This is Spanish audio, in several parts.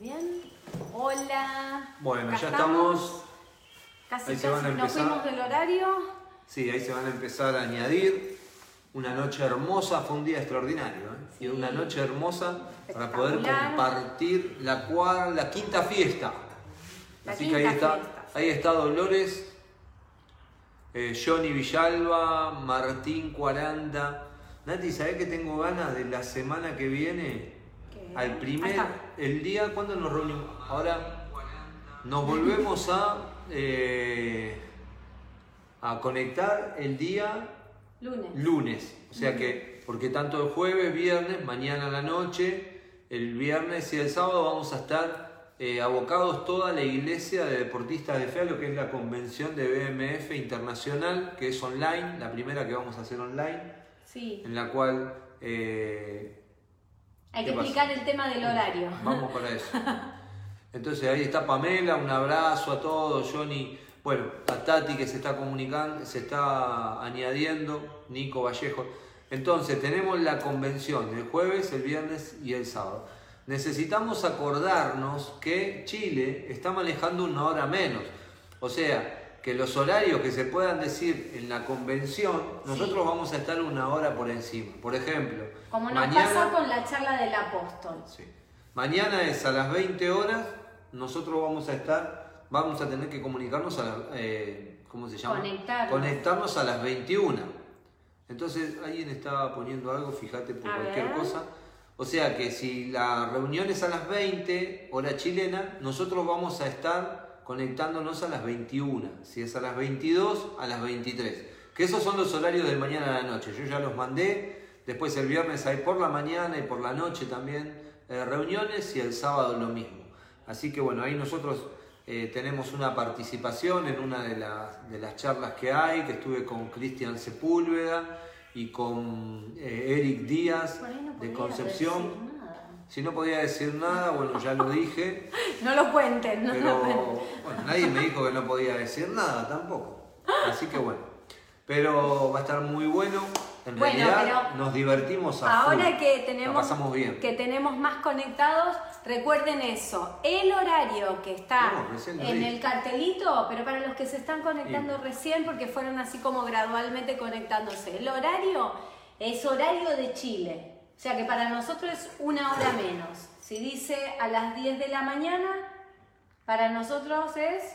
bien? Hola. Bueno, ya estamos. Casi, ahí se van a casi nos empezar. fuimos del horario. Sí, ahí se van a empezar a añadir. Una noche hermosa, fue un día extraordinario. ¿eh? Sí. Y una noche hermosa para poder compartir la, cua- la quinta fiesta. La Así que ahí está, fiesta. ahí está Dolores, eh, Johnny Villalba, Martín 40. Nati, ¿sabés que tengo ganas de la semana que viene? Al primer, el día, ¿cuándo nos reunimos? Ahora nos volvemos a, eh, a conectar el día Lunes. lunes. O sea que, porque tanto el jueves, viernes, mañana a la noche, el viernes y el sábado vamos a estar eh, abocados toda la iglesia de deportistas de fe a lo que es la convención de BMF internacional, que es online, la primera que vamos a hacer online, Sí. en la cual eh, Hay ¿Qué que pasa? explicar el tema del horario. Vamos para eso. Entonces ahí está Pamela, un abrazo a todos, Johnny, bueno, a Tati que se está comunicando, se está añadiendo, Nico Vallejo. Entonces tenemos la convención el jueves, el viernes y el sábado. Necesitamos acordarnos que Chile está manejando una hora menos. O sea, que los horarios que se puedan decir en la convención, nosotros vamos a estar una hora por encima. Por ejemplo, Como nos mañana- pasó con la charla del apóstol. Sí. Mañana es a las 20 horas, nosotros vamos a estar, vamos a tener que comunicarnos a las, eh, ¿cómo se llama? Conectarnos. Conectarnos a las 21. Entonces alguien estaba poniendo algo, fíjate por A cualquier ver. cosa. O sea que si la reunión es a las 20, hora chilena, nosotros vamos a estar conectándonos a las 21. Si es a las 22, a las 23. Que esos son los horarios de mañana a la noche. Yo ya los mandé. Después el viernes hay por la mañana y por la noche también eh, reuniones y el sábado lo mismo. Así que bueno, ahí nosotros eh, tenemos una participación en una de, las- de las charlas que hay, que estuve con Cristian Sepúlveda y con eh, Eric Díaz de Concepción. Si no podía decir nada, bueno, ya lo dije, No lo cuenten, no pero lo cuenten. bueno, nadie me dijo que no podía decir nada tampoco. Así que bueno, pero va a estar muy bueno. En Bueno, realidad pero nos divertimos a Ahora full. que La tenemos, pasamos bien. que tenemos más conectados, recuerden eso. El horario que está No, en dije. el cartelito, pero para los que se están conectando Sí. recién, porque fueron así como gradualmente conectándose. El horario es horario de Chile. O sea que para nosotros es una hora menos. Si dice a las 10 de la mañana, para nosotros es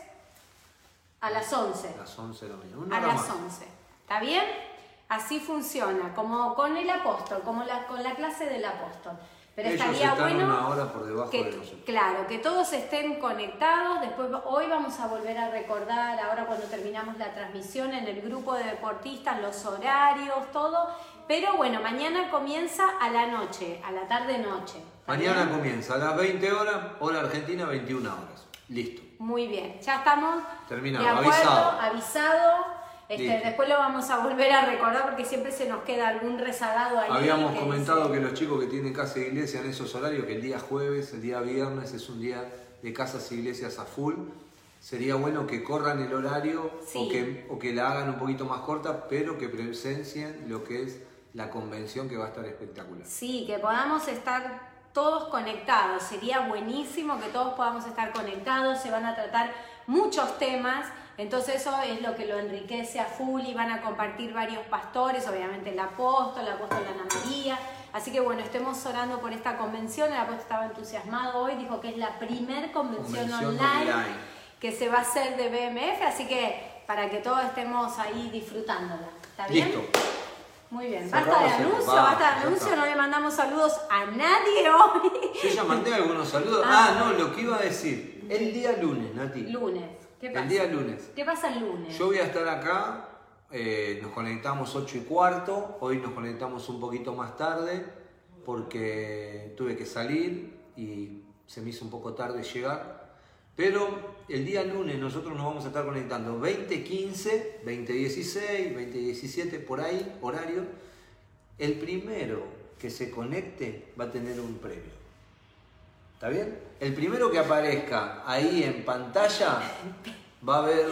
a las 11 A las 11 de la mañana. Una a las más. 11. ¿Está bien? Así funciona, como con el apóstol, como la, con la clase del apóstol. Pero Ellos estaría están bueno una hora por debajo que, de nosotros. claro, que todos estén conectados. Después, hoy vamos a volver a recordar, ahora cuando terminamos la transmisión en el grupo de deportistas, los horarios, todo. Pero bueno, mañana comienza a la noche, a la tarde-noche. ¿Está Mañana comienza a las 20 horas, hora argentina, 21 horas. Listo. Muy bien, ya estamos Terminado, de acuerdo, avisado. avisado. Este, después lo vamos a volver a recordar porque siempre se nos queda algún rezagado ahí. Habíamos que comentado dice- que los chicos que tienen casa de iglesia en esos horarios, que el día jueves, el día viernes es un día de casas e iglesias a full. Sería bueno que corran el horario Sí. o, que, o que la hagan un poquito más corta, pero que presencien lo que es la convención que va a estar espectacular. Sí, que podamos estar todos conectados. Sería buenísimo que todos podamos estar conectados. Se van a tratar muchos temas. Entonces eso es lo que lo enriquece a full y van a compartir varios pastores, obviamente el apóstol, el apóstol Ana María. Así que bueno, estemos orando por esta convención. El apóstol estaba entusiasmado hoy, dijo que es la primer convención, Convención online, online. que se va a hacer de BMF, así que para que todos estemos ahí disfrutándola. ¿Está bien? Listo. Muy bien, basta de anuncio, basta de anuncio, no le mandamos saludos a nadie hoy. Yo ya mandé algunos saludos. Ah. Ah, no, lo que iba a decir. El día lunes, Nati. Lunes, ¿qué pasa? El día lunes. ¿Qué pasa el lunes? Yo voy a estar acá, eh, nos conectamos 8 y cuarto, hoy nos conectamos un poquito más tarde porque tuve que salir y se me hizo un poco tarde llegar. Pero el día lunes nosotros nos vamos a estar conectando 2015, 2016, 2017, por ahí, horario. El primero que se conecte va a tener un premio. ¿Está bien? El primero que aparezca ahí en pantalla va a haber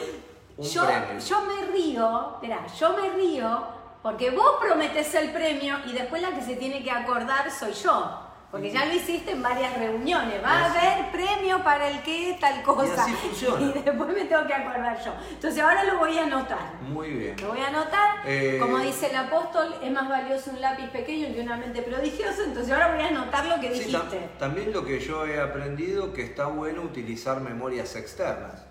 un yo, premio. yo me río, espera, yo me río porque vos prometés el premio y después la que se tiene que acordar soy yo. Porque ya lo hiciste en varias reuniones. Va a haber premio para el que tal cosa. Y así funciona. Y después me tengo que acordar yo. Entonces ahora lo voy a anotar. Muy bien. Lo voy a anotar. Eh, Como dice el apóstol, es más valioso un lápiz pequeño que una mente prodigiosa. Entonces ahora voy a anotar lo que Sí, dijiste. también lo que yo he aprendido que está bueno utilizar memorias externas.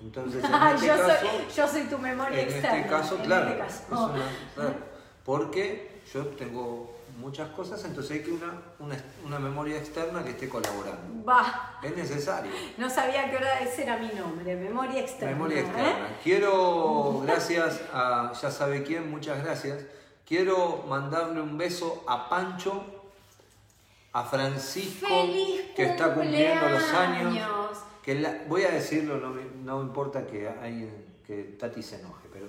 Entonces, en Ah, este yo, caso, soy, yo soy tu memoria en externa. este caso, en claro, este caso. es una- claro, porque yo tengo muchas cosas, entonces hay que una, una, una memoria externa que esté colaborando. Va. Es necesario. No sabía que hora ese era mi nombre, memoria externa. Memoria ¿eh? externa. Quiero, gracias a ya sabe quién, muchas gracias. Quiero mandarle un beso a Pancho, a Francisco, ¡Feliz que está cumpliendo los años. Que la- voy a decirlo, no, no importa que, alguien- que Tati se enoje, pero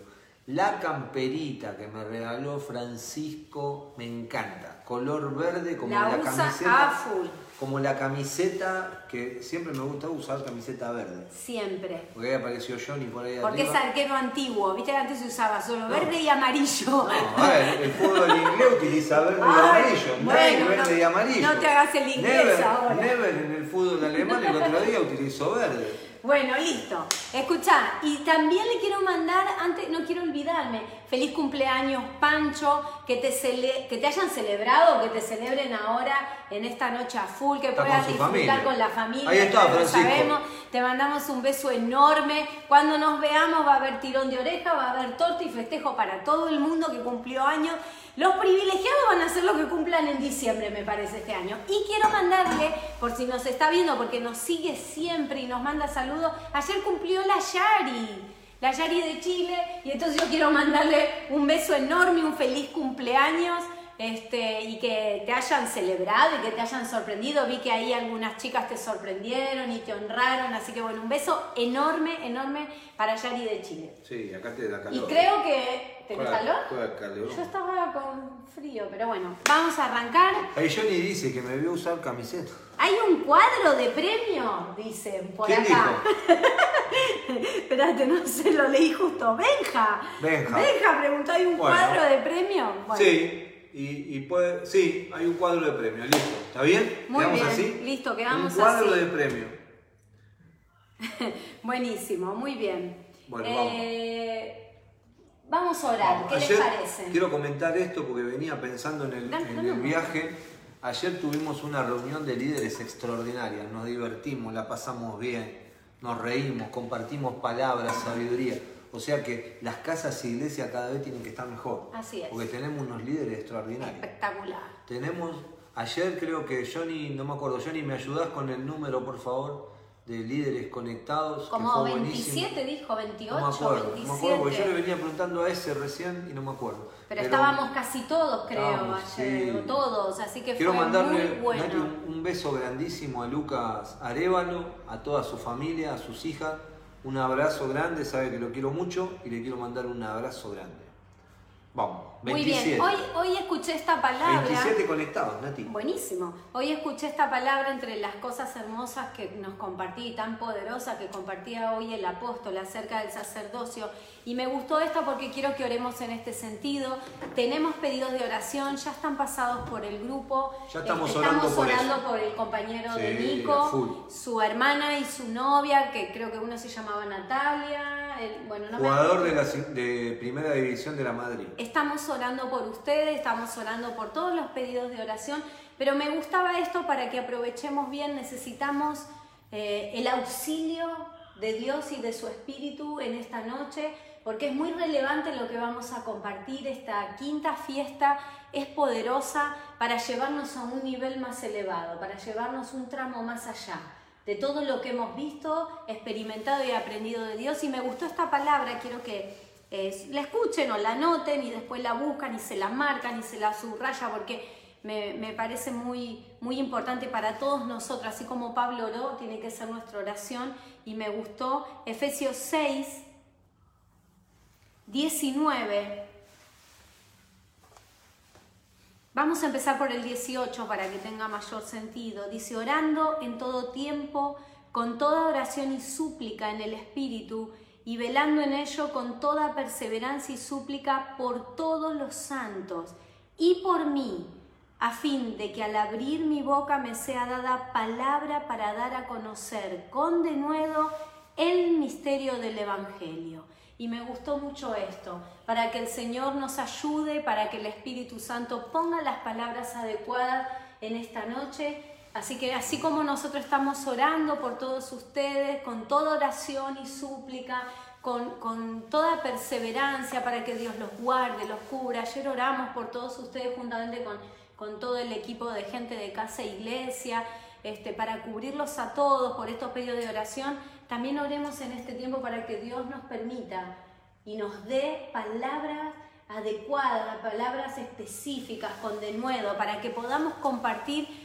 la camperita que me regaló Francisco me encanta. Color verde como La la, usa camiseta. full. Como la camiseta que siempre me gusta usar camiseta verde. Siempre. Porque ahí apareció Johnny por ahí Porque es arquero antiguo. Viste que antes se usaba solo verde y amarillo. No, a ver, el fútbol inglés utiliza verde y amarillo. bueno, Nike, verde no- y amarillo. no te hagas el inglés Never, ahora. Never en el fútbol alemán el otro día utilizó verde. Bueno, listo. Escuchá, y también le quiero mandar, antes, no quiero olvidarme, feliz cumpleaños Pancho, que te, cele- que te hayan celebrado, que te celebren ahora en esta noche a full, que Está puedas con disfrutar familia. con la familia. Ahí está, Francisco. sabemos. Te mandamos un beso enorme. Cuando nos veamos va a haber tirón de oreja, va a haber torta y festejo para todo el mundo que cumplió años. Los privilegiados van a hacer lo que cumplan en diciembre, me parece, este año. Y quiero mandarle, por si nos está viendo, porque nos sigue siempre y nos manda saludos, ayer cumplió la Yari, la Yari de Chile, y entonces yo quiero mandarle un beso enorme, un feliz cumpleaños. Este, y que te hayan celebrado y que te hayan sorprendido. Vi que ahí algunas chicas te sorprendieron y te honraron. Así que bueno, un beso enorme, enorme para Yari de Chile. Sí, acá te da calor. Y creo que... ¿Tenés calor? calor. Yo estaba con frío, pero bueno, vamos a arrancar. Ahí Johnny dice que me vio usar camiseta. Hay un cuadro de premio, dicen por ¿Quién acá. Espérate, no sé, lo leí justo. Benja. Benja. Benja preguntó, ¿hay un Bueno. cuadro de premio? Bueno, Sí, y, y puede, sí, hay un cuadro de premio, listo. ¿Está bien? Muy ¿Quedamos bien, así? listo, quedamos Un cuadro así. de premio. Buenísimo, muy bien. Bueno, Eh, vamos a orar, Vamos, ¿qué ayer- les parece? Quiero comentar esto porque venía pensando en el, Dale, en dale, el viaje. Ayer tuvimos una reunión de líderes extraordinaria, nos divertimos, la pasamos bien, nos reímos, compartimos palabras, sabiduría. O sea que las casas e iglesias cada vez tienen que estar mejor. Así es. Porque tenemos unos líderes extraordinarios. Espectacular. Tenemos, ayer creo que Johnny, no me acuerdo, Johnny, ¿me ayudás con el número, por favor, de líderes conectados? que Como fue buenísimo. 27 dijo, 28, No me acuerdo, no me acuerdo, porque yo le 27. venía preguntando a ese recién y no me acuerdo. Pero, estábamos casi todos, creo, ayer, sí. todos, así que Quiero fue mandarle muy bueno. Un, un beso grandísimo a Lucas Arevalo, a toda su familia, a sus hijas. Un abrazo grande, sabe que lo quiero mucho y le quiero mandar un abrazo grande. Vamos, 27. Muy bien, hoy, hoy escuché esta palabra. 27 conectados, Nati. Buenísimo. Hoy escuché esta palabra entre las cosas hermosas que nos compartí, tan poderosa que compartía hoy el apóstol acerca del sacerdocio. Y me gustó esta porque quiero que oremos en este sentido. Tenemos pedidos de oración, ya están pasados por el grupo. Ya estamos orando por orando por el compañero de Sí, Nico, su hermana y su novia, que creo que uno se llamaba Natalia. el- bueno, no me Jugador de, la, de Primera División de la Madrid. Estamos orando por ustedes, estamos orando por todos los pedidos de oración, pero me gustaba esto para que aprovechemos bien, necesitamos eh, el auxilio de Dios y de su Espíritu en esta noche, porque es muy relevante lo que vamos a compartir. Esta quinta fiesta es poderosa para llevarnos a un nivel más elevado, para llevarnos un tramo más allá de todo lo que hemos visto, experimentado y aprendido de Dios. Y me gustó esta palabra, quiero que la escuchen o la anoten y después la buscan y se la marcan y se la subraya porque me, me parece muy, muy importante para todos nosotros. Así como Pablo oró, tiene que ser nuestra oración y me gustó Efesios 6, 19. Vamos a empezar por el 18 para que tenga mayor sentido. Dice, orando en todo tiempo, con toda oración y súplica en el Espíritu, y velando en ello con toda perseverancia y súplica por todos los santos y por mí, a fin de que al abrir mi boca me sea dada palabra para dar a conocer con denuedo el misterio del Evangelio. Y me gustó mucho esto, para que el Señor nos ayude, para que el Espíritu Santo ponga las palabras adecuadas en esta noche. Así que así como nosotros estamos orando por todos ustedes, con toda oración y súplica, con, toda perseverancia para que Dios los guarde, los cubra. Ayer oramos por todos ustedes juntamente con con todo el equipo de gente de casa e iglesia, este, para cubrirlos a todos por estos pedidos de oración. También oremos en este tiempo para que Dios nos permita y nos dé palabras adecuadas, palabras específicas, con denuedo, para que podamos compartir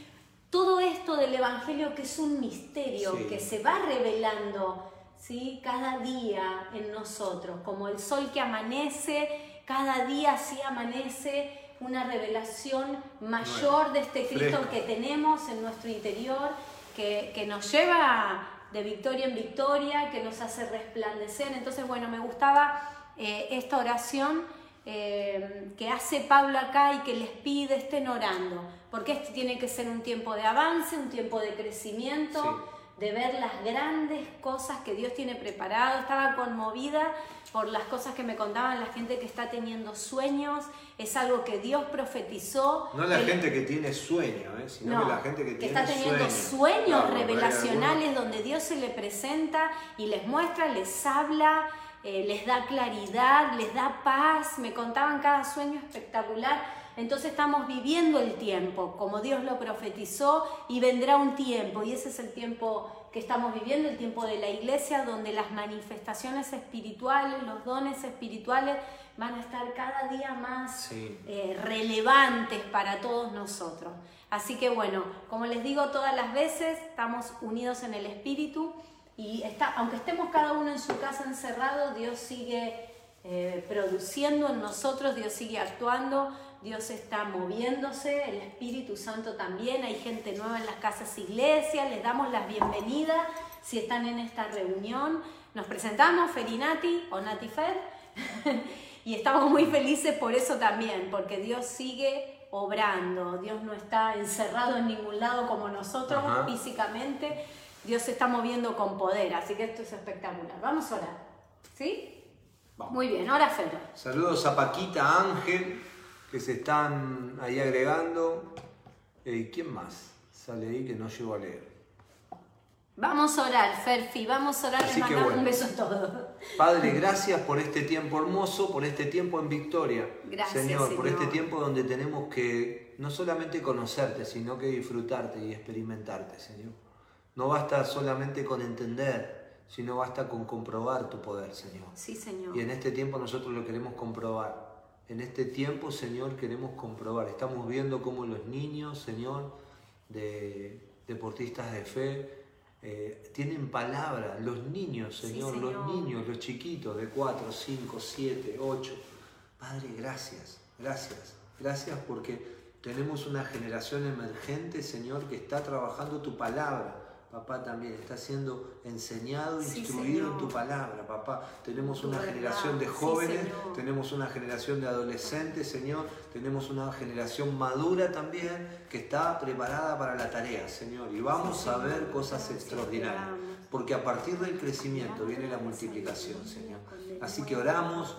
todo esto del Evangelio que es un misterio que se va revelando ¿sí? cada día en nosotros, como el sol que amanece, cada día sí amanece una revelación mayor de este Cristo que tenemos en nuestro interior, que, nos lleva de victoria en victoria, que nos hace resplandecer. Entonces, bueno, me gustaba eh, esta oración eh, que hace Pablo acá y que les pide estén orando, porque este tiene que ser un tiempo de avance, un tiempo de crecimiento de ver las grandes cosas que Dios tiene preparado. Estaba conmovida por las cosas que me contaban la gente que está teniendo sueños. Es algo que Dios profetizó. No la gente que tiene sueños, ¿eh? sino que la gente que, está teniendo sueños, revelacionales donde Dios se le presenta y les muestra, les habla. Eh, les da claridad, les da paz, me contaban cada sueño espectacular. Entonces estamos viviendo el tiempo como Dios lo profetizó y vendrá un tiempo y ese es el tiempo que estamos viviendo, el tiempo de la iglesia donde las manifestaciones espirituales, los dones espirituales van a estar cada día más eh, relevantes para todos nosotros. Así que bueno, como les digo todas las veces, estamos unidos en el espíritu y está, aunque estemos cada uno en su casa encerrado, Dios sigue eh, produciendo en nosotros, Dios sigue actuando Dios está moviéndose, el Espíritu Santo también, hay gente nueva en las casas iglesias, les damos la bienvenida si están en esta reunión. Nos presentamos, Ferinati o Natifer, y estamos muy felices por eso también, porque Dios sigue obrando, Dios no está encerrado en ningún lado como nosotros físicamente, Dios se está moviendo con poder, así que esto es espectacular. Vamos a orar, ¿sí? Muy bien, ahora Fer. Saludos a Paquita Ángel, que se están ahí agregando. ¿Y quién más sale ahí que no llego a leer? Vamos a orar, Ferfi, vamos a orar, y mandamos un beso a todos. Padre, gracias por este tiempo hermoso, por este tiempo en victoria. Gracias, Señor, por este tiempo donde tenemos que no solamente conocerte, sino que disfrutarte y experimentarte, Señor. No basta solamente con entender, sino basta con comprobar tu poder, Señor. Sí, Señor. Y en este tiempo nosotros lo queremos comprobar en este tiempo, Señor, queremos comprobar. Estamos viendo cómo los niños, Señor, de deportistas de fe, eh, tienen palabra. Los niños, señor, los niños, los chiquitos de 4, 5, 7, 8. Padre, gracias, gracias, gracias porque tenemos una generación emergente, Señor, que está trabajando tu palabra papá también está siendo enseñado, instruido en tu palabra, papá. Tenemos una generación de jóvenes, tenemos una generación de adolescentes, Señor, tenemos una generación madura también que está preparada para la tarea, Señor. Y vamos a ver cosas extraordinarias, porque a partir del crecimiento viene la multiplicación, Señor. Así que oramos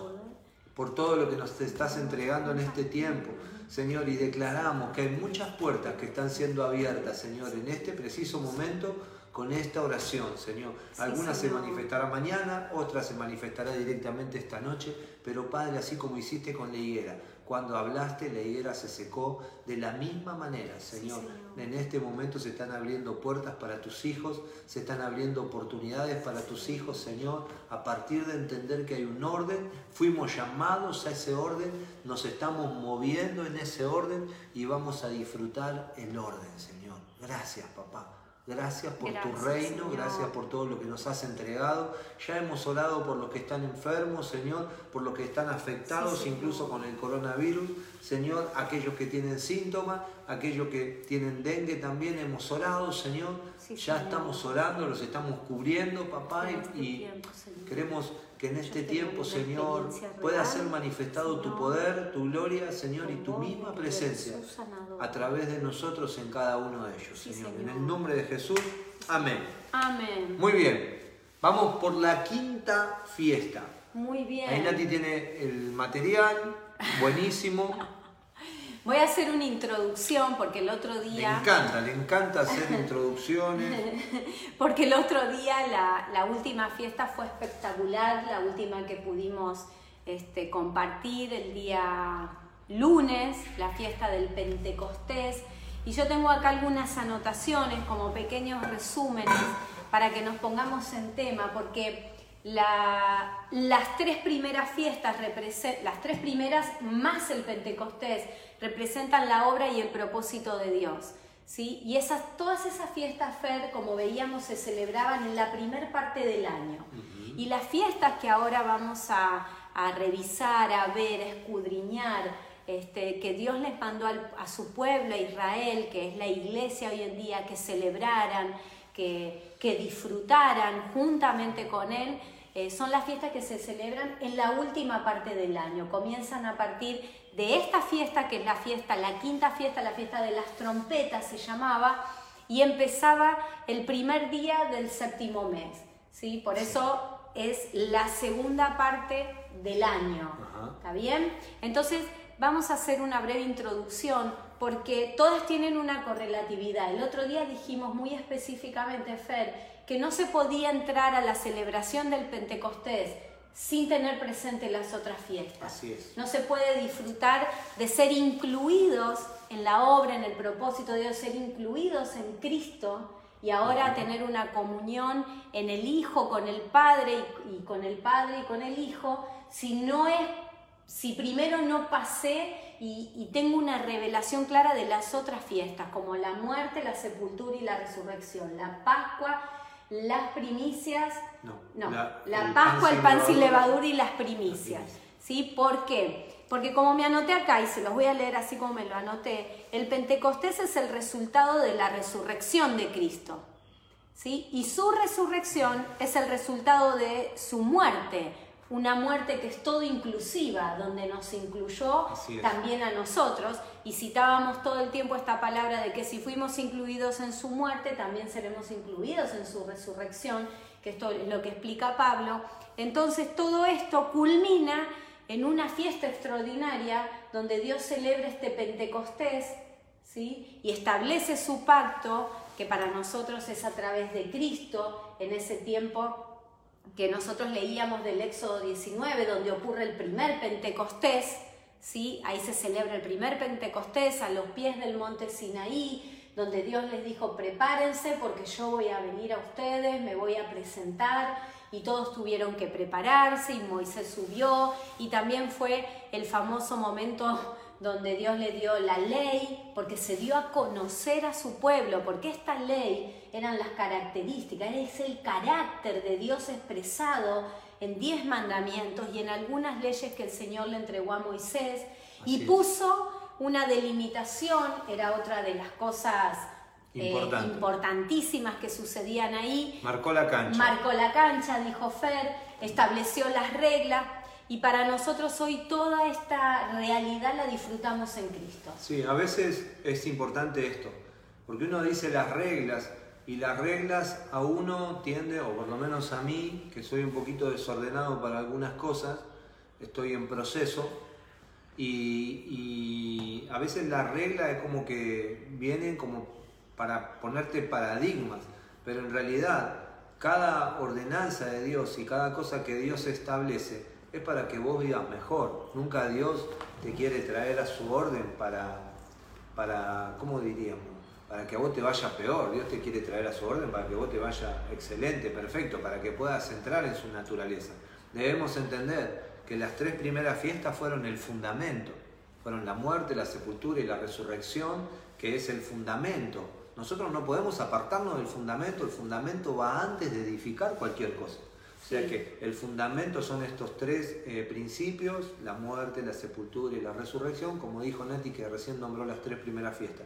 por todo lo que nos estás entregando en este tiempo. Señor, y declaramos que hay muchas puertas que están siendo abiertas, Señor, en este preciso momento con esta oración, Señor. Algunas se manifestará mañana, otras se manifestará directamente esta noche, pero Padre, así como hiciste con la higuera, cuando hablaste, la higuera se secó de la misma manera, Señor. En este momento se están abriendo puertas para tus hijos, se están abriendo oportunidades para tus hijos, Señor. A partir de entender que hay un orden, fuimos llamados a ese orden, nos estamos moviendo en ese orden y vamos a disfrutar el orden, Señor. Gracias, papá. Gracias por tu reino, gracias por todo lo que nos has entregado. Ya hemos orado por los que están enfermos, Señor, por los que están afectados incluso con el coronavirus. Señor, aquellos que tienen síntomas, aquellos que tienen dengue también hemos orado, Señor. ya estamos orando, los estamos cubriendo, papá, y, queremos que en este tiempo, Señor, pueda ser manifestado tu poder, tu gloria, Señor, y tu misma mi presencia a través de nosotros en cada uno de ellos, Sí, Señor. En el nombre de Jesús, amén. Amén. Muy bien, vamos por la quinta fiesta. Muy bien. Ahí Nati tiene el material, buenísimo. Voy a hacer una introducción porque el otro Le día... encanta, le encanta hacer introducciones. Porque el otro día la, la última fiesta fue espectacular, la última que pudimos este, compartir el día lunes, la fiesta del Pentecostés. Y yo tengo acá algunas anotaciones como pequeños resúmenes para que nos pongamos en tema, porque la- las tres primeras fiestas, las tres primeras más el Pentecostés, representan la obra y el propósito de Dios. ¿sí? Y esas, todas esas fiestas, Fer, como veíamos, se celebraban en la primer parte del año. Y las fiestas que ahora vamos a, a revisar, a ver, a escudriñar, este, que Dios les mandó al- a su pueblo, a Israel, que es la iglesia hoy en día, que celebraran, que, que disfrutaran juntamente con Él, eh, son las fiestas que se celebran en la última parte del año. Comienzan a partir de esta fiesta, que es la fiesta, la quinta fiesta, la fiesta de las trompetas se llamaba, y empezaba el primer día del séptimo mes. ¿sí? Por eso es la segunda parte del año. Ajá. ¿Está bien? Entonces, vamos a hacer una breve introducción porque todas tienen una correlatividad. El otro día dijimos muy específicamente, Fer, que no se podía entrar a la celebración del Pentecostés sin tener presente las otras fiestas. Así es. No se puede disfrutar de ser incluidos en la obra, en el propósito de Dios, ser incluidos en Cristo y ahora tener una comunión en el Hijo con el Padre y, y con el Padre y con el Hijo, si no es, si primero no pasé y, y tengo una revelación clara de las otras fiestas, como la muerte, la sepultura y la resurrección, la Pascua, las primicias, No, no, la- Pascua, el pan sin sin levadura. levadura y las primicias. ¿Sí? ¿Por qué? Porque como me anoté acá y se los voy a leer así como me lo anoté, el Pentecostés es el resultado de la resurrección de Cristo. ¿Sí? Y su resurrección es el resultado de su muerte, una muerte que es todo inclusiva, donde nos incluyó también a nosotros. Y citábamos todo el tiempo esta palabra de que si fuimos incluidos en su muerte, también seremos incluidos en su resurrección, que esto es lo que explica Pablo. Entonces todo esto culmina en una fiesta extraordinaria donde Dios celebra este Pentecostés ¿sí? y establece su pacto, que para nosotros es a través de Cristo, en ese tiempo que nosotros leíamos del Éxodo 19, donde ocurre el primer Pentecostés, ¿sí? ahí se celebra el primer Pentecostés a los pies del monte Sinaí, donde Dios les dijo, prepárense porque yo voy a venir a ustedes, me voy a presentar, y todos tuvieron que prepararse, y Moisés subió, y también fue el famoso momento donde Dios le dio la ley, porque se dio a conocer a su pueblo, porque esta ley eran las características, es el carácter de Dios expresado en diez mandamientos y en algunas leyes que el Señor le entregó a Moisés, Así y puso una delimitación, era otra de las cosas eh, importantísimas que sucedían ahí, Marcó la cancha. Marcó la cancha, dijo Fer, estableció las reglas y para nosotros hoy toda esta realidad la disfrutamos en Cristo. Sí, a veces es importante esto, porque uno dice las reglas y las reglas a uno tiende, o por lo menos a mí, que soy un poquito desordenado para algunas cosas, estoy en proceso, y, a veces la regla es como que vienen como para ponerte paradigmas, pero en realidad cada ordenanza de Dios y cada cosa que Dios establece es para que vos vivas mejor. Nunca Dios te quiere traer a su orden para, para ¿cómo diríamos? Para que a vos te vaya peor. Dios te quiere traer a su orden para que vos te vaya excelente, perfecto, para que puedas entrar en su naturaleza. Debemos entender que las tres primeras fiestas fueron el fundamento. Fueron la muerte, la sepultura y la resurrección, que es el fundamento. Nosotros no podemos apartarnos del fundamento, el fundamento va antes de edificar cualquier cosa. O sea que el fundamento son estos tres eh, principios, la muerte, la sepultura y la resurrección, como dijo Nati que recién nombró las tres primeras fiestas.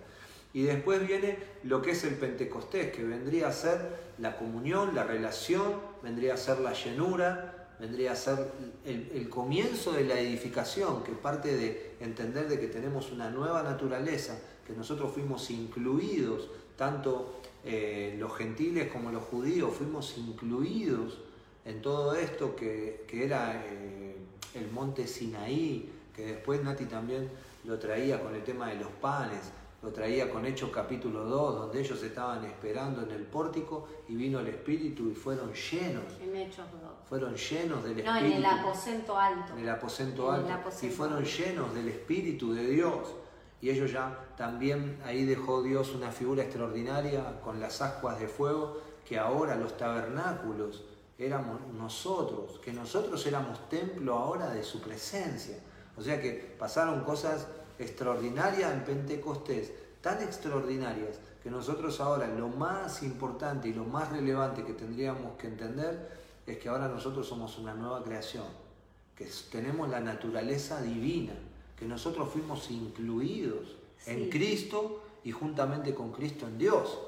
Y después viene lo que es el Pentecostés, que vendría a ser la comunión, la relación, vendría a ser la llenura, vendría a ser el, el, comienzo de la edificación, que parte de entender de que tenemos una nueva naturaleza, que nosotros fuimos incluidos, tanto eh, los gentiles como los judíos, fuimos incluidos en todo esto que, que era eh, el monte Sinaí, que después Nati también lo traía con el tema de los panes, lo traía con Hechos capítulo 2, donde ellos estaban esperando en el pórtico y vino el Espíritu y fueron llenos. En Hechos 2. Fueron llenos del No, Espíritu. en el aposento alto. En el aposento En el alto. aposento y fueron llenos del Espíritu de Dios. Y ellos ya también, ahí dejó Dios una figura extraordinaria con las ascuas de fuego, que ahora los tabernáculos éramos nosotros, que nosotros éramos templo ahora de su presencia. O sea que pasaron cosas extraordinarias en Pentecostés, tan extraordinarias, que nosotros ahora lo más importante y lo más relevante que tendríamos que entender es que ahora nosotros somos una nueva creación, que tenemos la naturaleza divina, que nosotros fuimos incluidos en. Cristo y juntamente con Cristo en Dios.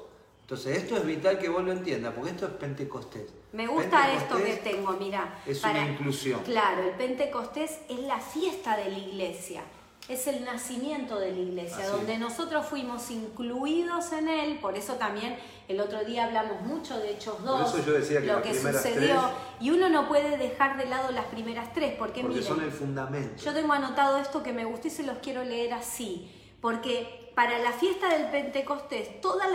Entonces esto es vital que vos lo entiendas, porque esto es Pentecostés. Me gusta esto que tengo, mira. Es una inclusión. Claro, el Pentecostés es la fiesta de la iglesia, es el nacimiento de la iglesia, Así donde es. nosotros fuimos incluidos en él, por eso también el otro día hablamos mucho de Hechos 2, eso yo decía que lo que sucedió, tres- y uno no puede dejar de lado las primeras tres, porque, Porque miren, son el fundamento. yo tengo anotado esto que me gustó y se los quiero leer así, porque para la fiesta del Pentecostés todas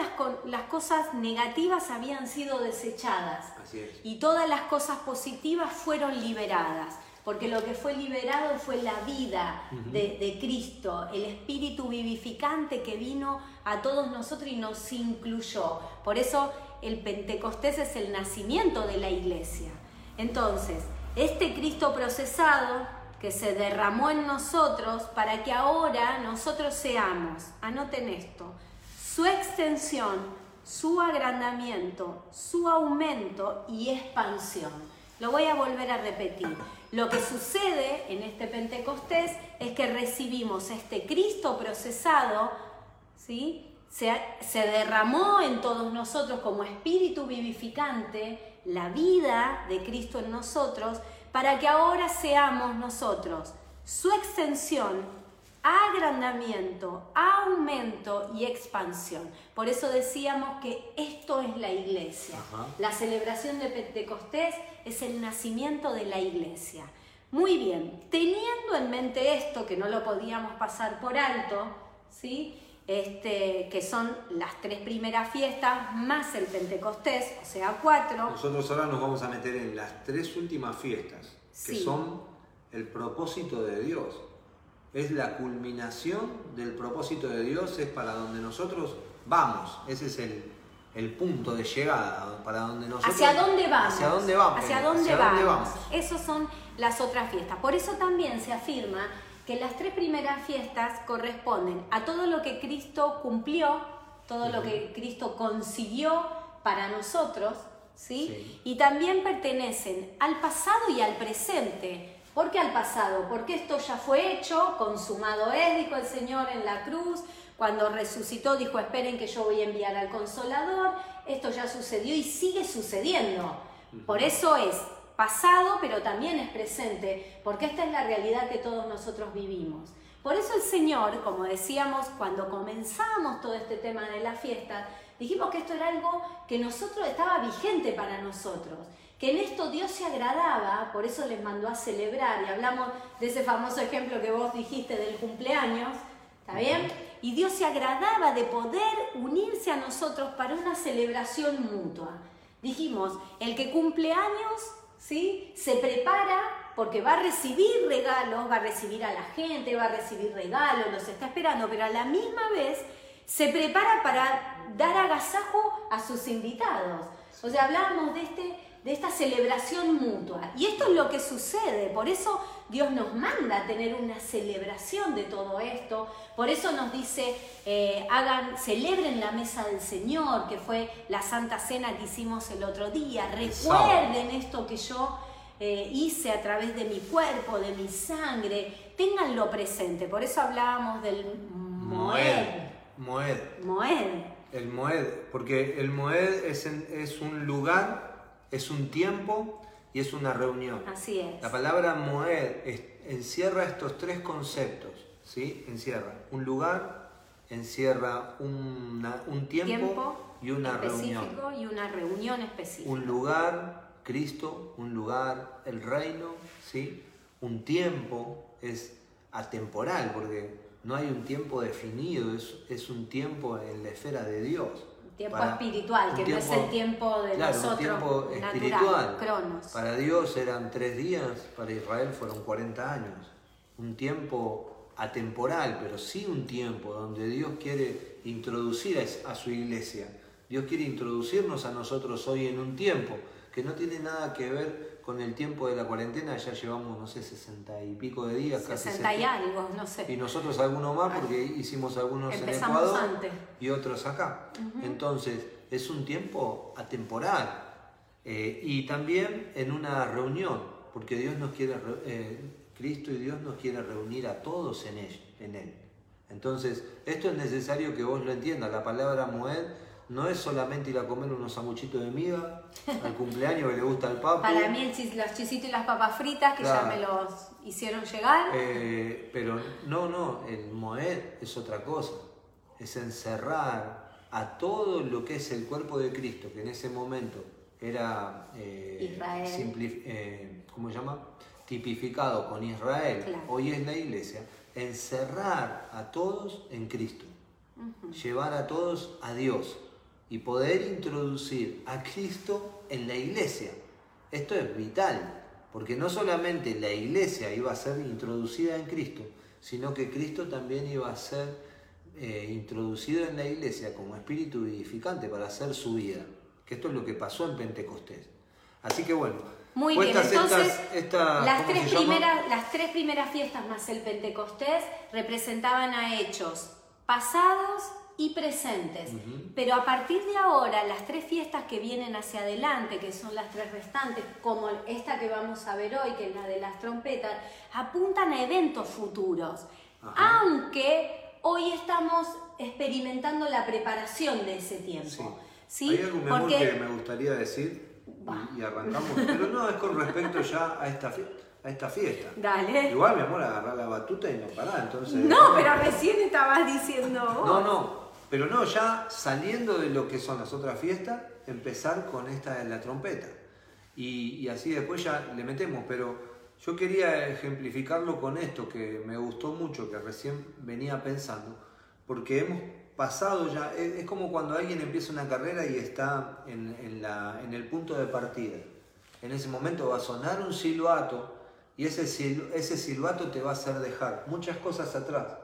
las, cosas negativas habían sido desechadas Así es. y todas las cosas positivas fueron liberadas, porque lo que fue liberado fue la vida de, de Cristo, el espíritu vivificante que vino a todos nosotros y nos incluyó. Por eso el Pentecostés es el nacimiento de la iglesia. Entonces, este Cristo procesado que se derramó en nosotros para que ahora nosotros seamos, anoten esto, su extensión, su agrandamiento, su aumento y expansión. Lo voy a volver a repetir. Lo que sucede en este Pentecostés es que recibimos este Cristo procesado, ¿sí? Se, se derramó en todos nosotros como espíritu vivificante la vida de Cristo en nosotros para que ahora seamos nosotros su extensión, agrandamiento, aumento y expansión. Por eso decíamos que esto es la iglesia. Ajá. La celebración de Pentecostés es el nacimiento de la iglesia. Muy bien, teniendo en mente esto, que no lo podíamos pasar por alto, ¿sí? Este, que son las tres primeras fiestas más el Pentecostés, o sea, cuatro. Nosotros ahora nos vamos a meter en las tres últimas fiestas, que Sí. son el propósito de Dios. Es la culminación del propósito de Dios, es para donde nosotros vamos. Ese es el, el punto de llegada, para donde nosotros... ¿Hacia dónde vamos? ¿Hacia dónde vamos? ¿Hacia dónde ¿Hacia vamos? dónde vamos? Esas son las otras fiestas. Por eso también se afirma que las tres primeras fiestas corresponden a todo lo que Cristo cumplió, todo lo que Cristo consiguió para nosotros, ¿sí? Sí. Y también pertenecen al pasado y al presente. ¿Por qué al pasado? Porque esto ya fue hecho, consumado es, dijo el Señor en la cruz. Cuando resucitó dijo, esperen que yo voy a enviar al consolador. Esto ya sucedió y sigue sucediendo. Por eso es pasado, pero también es presente, porque esta es la realidad que todos nosotros vivimos. Por eso el Señor, como decíamos cuando comenzamos todo este tema de la fiesta, dijimos que esto era algo que nosotros estaba vigente para nosotros, que en esto Dios se agradaba, por eso les mandó a celebrar y hablamos de ese famoso ejemplo que vos dijiste del cumpleaños, ¿está bien? Y Dios se agradaba de poder unirse a nosotros para una celebración mutua. Dijimos, el que cumple años, Se prepara porque va a recibir regalos, va a recibir a la gente, va a recibir regalos, los está esperando, pero a la misma vez se prepara para dar agasajo a sus invitados. O sea, hablábamos de, este, de esta celebración mutua. Y esto es lo que sucede, por eso Dios nos manda a tener una celebración de todo esto, por eso nos dice, eh, hagan, celebren la mesa del Señor, que fue la Santa Cena que hicimos el otro día, recuerden esto que yo eh, hice a través de mi cuerpo, de mi sangre, ténganlo presente, por eso hablábamos del Moed. Moed. Moed. El Moed, porque el Moed es, en- es un lugar, es un tiempo y es una reunión. Así es. La palabra Moed es- encierra estos tres conceptos, ¿sí? Encierra un lugar, encierra una- un tiempo, Tiempo y una reunión. específico y una reunión específica. Un lugar, Cristo, un lugar, el reino, ¿sí? Un tiempo es atemporal, porque no hay un tiempo definido, es, es un tiempo en la esfera de Dios. Tiempo Para- espiritual, que no es el tiempo de claro, nosotros tiempo natural, espiritual. cronos. Para Dios eran tres días, para Israel fueron 40 años. Un tiempo atemporal, pero sí un tiempo donde Dios quiere introducir a su iglesia. Dios quiere introducirnos a nosotros hoy en un tiempo que no tiene nada que ver con el tiempo de la cuarentena. Ya llevamos, no sé, 60 y pico de días, casi 60 y 70. algo, no sé. Y nosotros algunos más porque hicimos algunos Empezamos en Ecuador antes. y otros acá. Entonces, es un tiempo atemporal. Eh, y también en una reunión, porque Dios nos quiere, re- eh, Cristo y Dios nos quiere reunir a todos en él, en él. Entonces, esto es necesario que vos lo entiendas. La palabra Moed no es solamente ir a comer unos sanguchitos de miga al cumpleaños que le gusta al papo. Para mí el chis- los chisitos y las papas fritas que Claro. ya me los hicieron llegar. Eh, pero no, no, el Moed es otra cosa. Es encerrar a todo lo que es el cuerpo de Cristo, que en ese momento era eh, eh, ¿cómo se llama? tipificado con Israel, Claro. hoy es la iglesia, encerrar a todos en Cristo, llevar a todos a Dios y poder introducir a Cristo en la iglesia. Esto es vital, porque no solamente la iglesia iba a ser introducida en Cristo, sino que Cristo también iba a ser eh, introducido en la iglesia como espíritu vivificante para hacer su vida. Que esto es lo que pasó en Pentecostés. Así que bueno, Muy bien, entonces estas- esta- las, ¿cómo tres primeras, las tres primeras fiestas más el Pentecostés representaban a hechos pasados y presentes. Pero a partir de ahora, las tres fiestas que vienen hacia adelante, que son las tres restantes, como esta que vamos a ver hoy, que es la de las trompetas, apuntan a eventos futuros. Ajá. Aunque hoy estamos experimentando la preparación de ese tiempo. Sí. ¿sí? Hay algo, Porque- que me gustaría decir y, arrancamos, pero no es con respecto ya a esta, fie- a esta fiesta. Dale. Igual, mi amor, agarrar la batuta y no parar, entonces... No, pero recién estabas diciendo vos. No, no, pero no, ya saliendo de lo que son las otras fiestas, empezar con esta de la trompeta. Y, así después ya le metemos, pero yo quería ejemplificarlo con esto que me gustó mucho, que recién venía pensando, porque hemos pasado ya, es, como cuando alguien empieza una carrera y está en, el punto de partida. En ese momento va a sonar un silbato y ese, ese silbato te va a hacer dejar muchas cosas atrás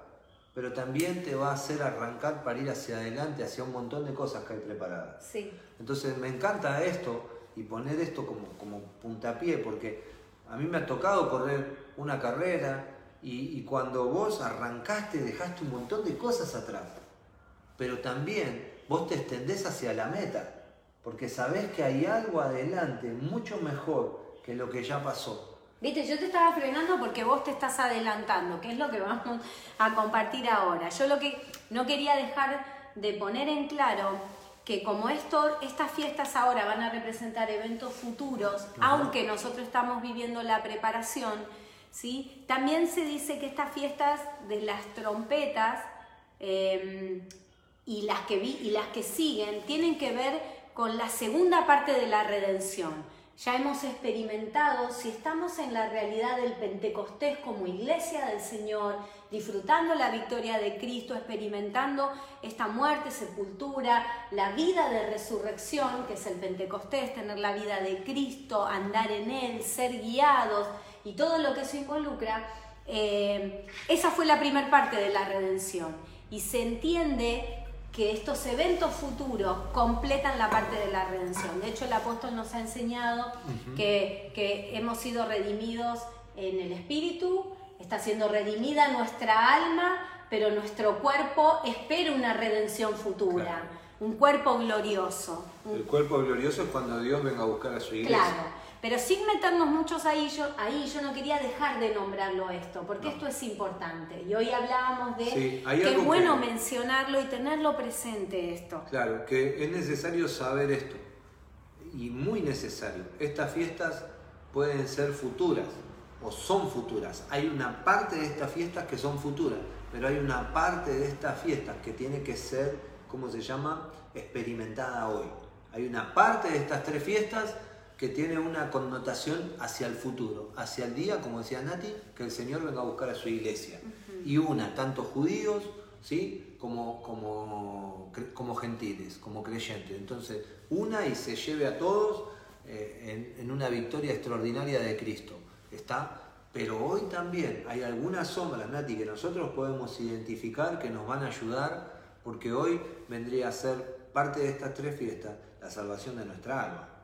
pero también te va a hacer arrancar para ir hacia adelante, hacia un montón de cosas que hay preparadas. Sí. Entonces me encanta esto y poner esto como, como puntapié, porque a mí me ha tocado correr una carrera y, y cuando vos arrancaste dejaste un montón de cosas atrás, pero también vos te extendés hacia la meta, porque sabés que hay algo adelante mucho mejor que lo que ya pasó. Viste, yo te estaba frenando porque vos te estás adelantando, que es lo que vamos a compartir ahora. Yo lo que no quería dejar de poner en claro que como esto, estas fiestas ahora van a representar eventos futuros, aunque nosotros estamos viviendo la preparación, ¿sí? También se dice que estas fiestas de las trompetas eh, y, las que vi, y las que siguen tienen que ver con la segunda parte de la redención. Ya hemos experimentado, si estamos en la realidad del Pentecostés como iglesia del Señor, disfrutando la victoria de Cristo, experimentando esta muerte, sepultura, la vida de resurrección, que es el Pentecostés, tener la vida de Cristo, andar en Él, ser guiados y todo lo que eso involucra, eh, esa fue la primera parte de la redención. Y se entiende que estos eventos futuros completan la parte de la redención. De hecho, el apóstol nos ha enseñado que, que hemos sido redimidos en el Espíritu, está siendo redimida nuestra alma, pero nuestro cuerpo espera una redención futura, Claro. un cuerpo glorioso. El cuerpo glorioso es cuando Dios venga a buscar a su iglesia. Claro, pero sin meternos muchos ahí, yo, ahí yo no quería dejar de nombrarlo esto, porque No. esto es importante. Y hoy hablábamos de Sí, que es bueno que- mencionarlo y tenerlo presente esto. Claro, que es necesario saber esto. Y muy necesario. Estas fiestas pueden ser futuras o son futuras. Hay una parte de estas fiestas que son futuras, pero hay una parte de estas fiestas que tiene que ser, ¿cómo se llama?, experimentada hoy. Hay una parte de estas tres fiestas que tiene una connotación hacia el futuro, hacia el día, como decía Nati, que el Señor venga a buscar a su iglesia. Y una, tanto judíos, ¿sí? Como, como, como gentiles, como creyentes. Entonces, una y se lleve a todos eh, en, en una victoria extraordinaria de Cristo. ¿Está? Pero hoy también hay algunas sombras, Nati, que nosotros podemos identificar que nos van a ayudar, porque hoy vendría a ser parte de estas tres fiestas la salvación de nuestra alma.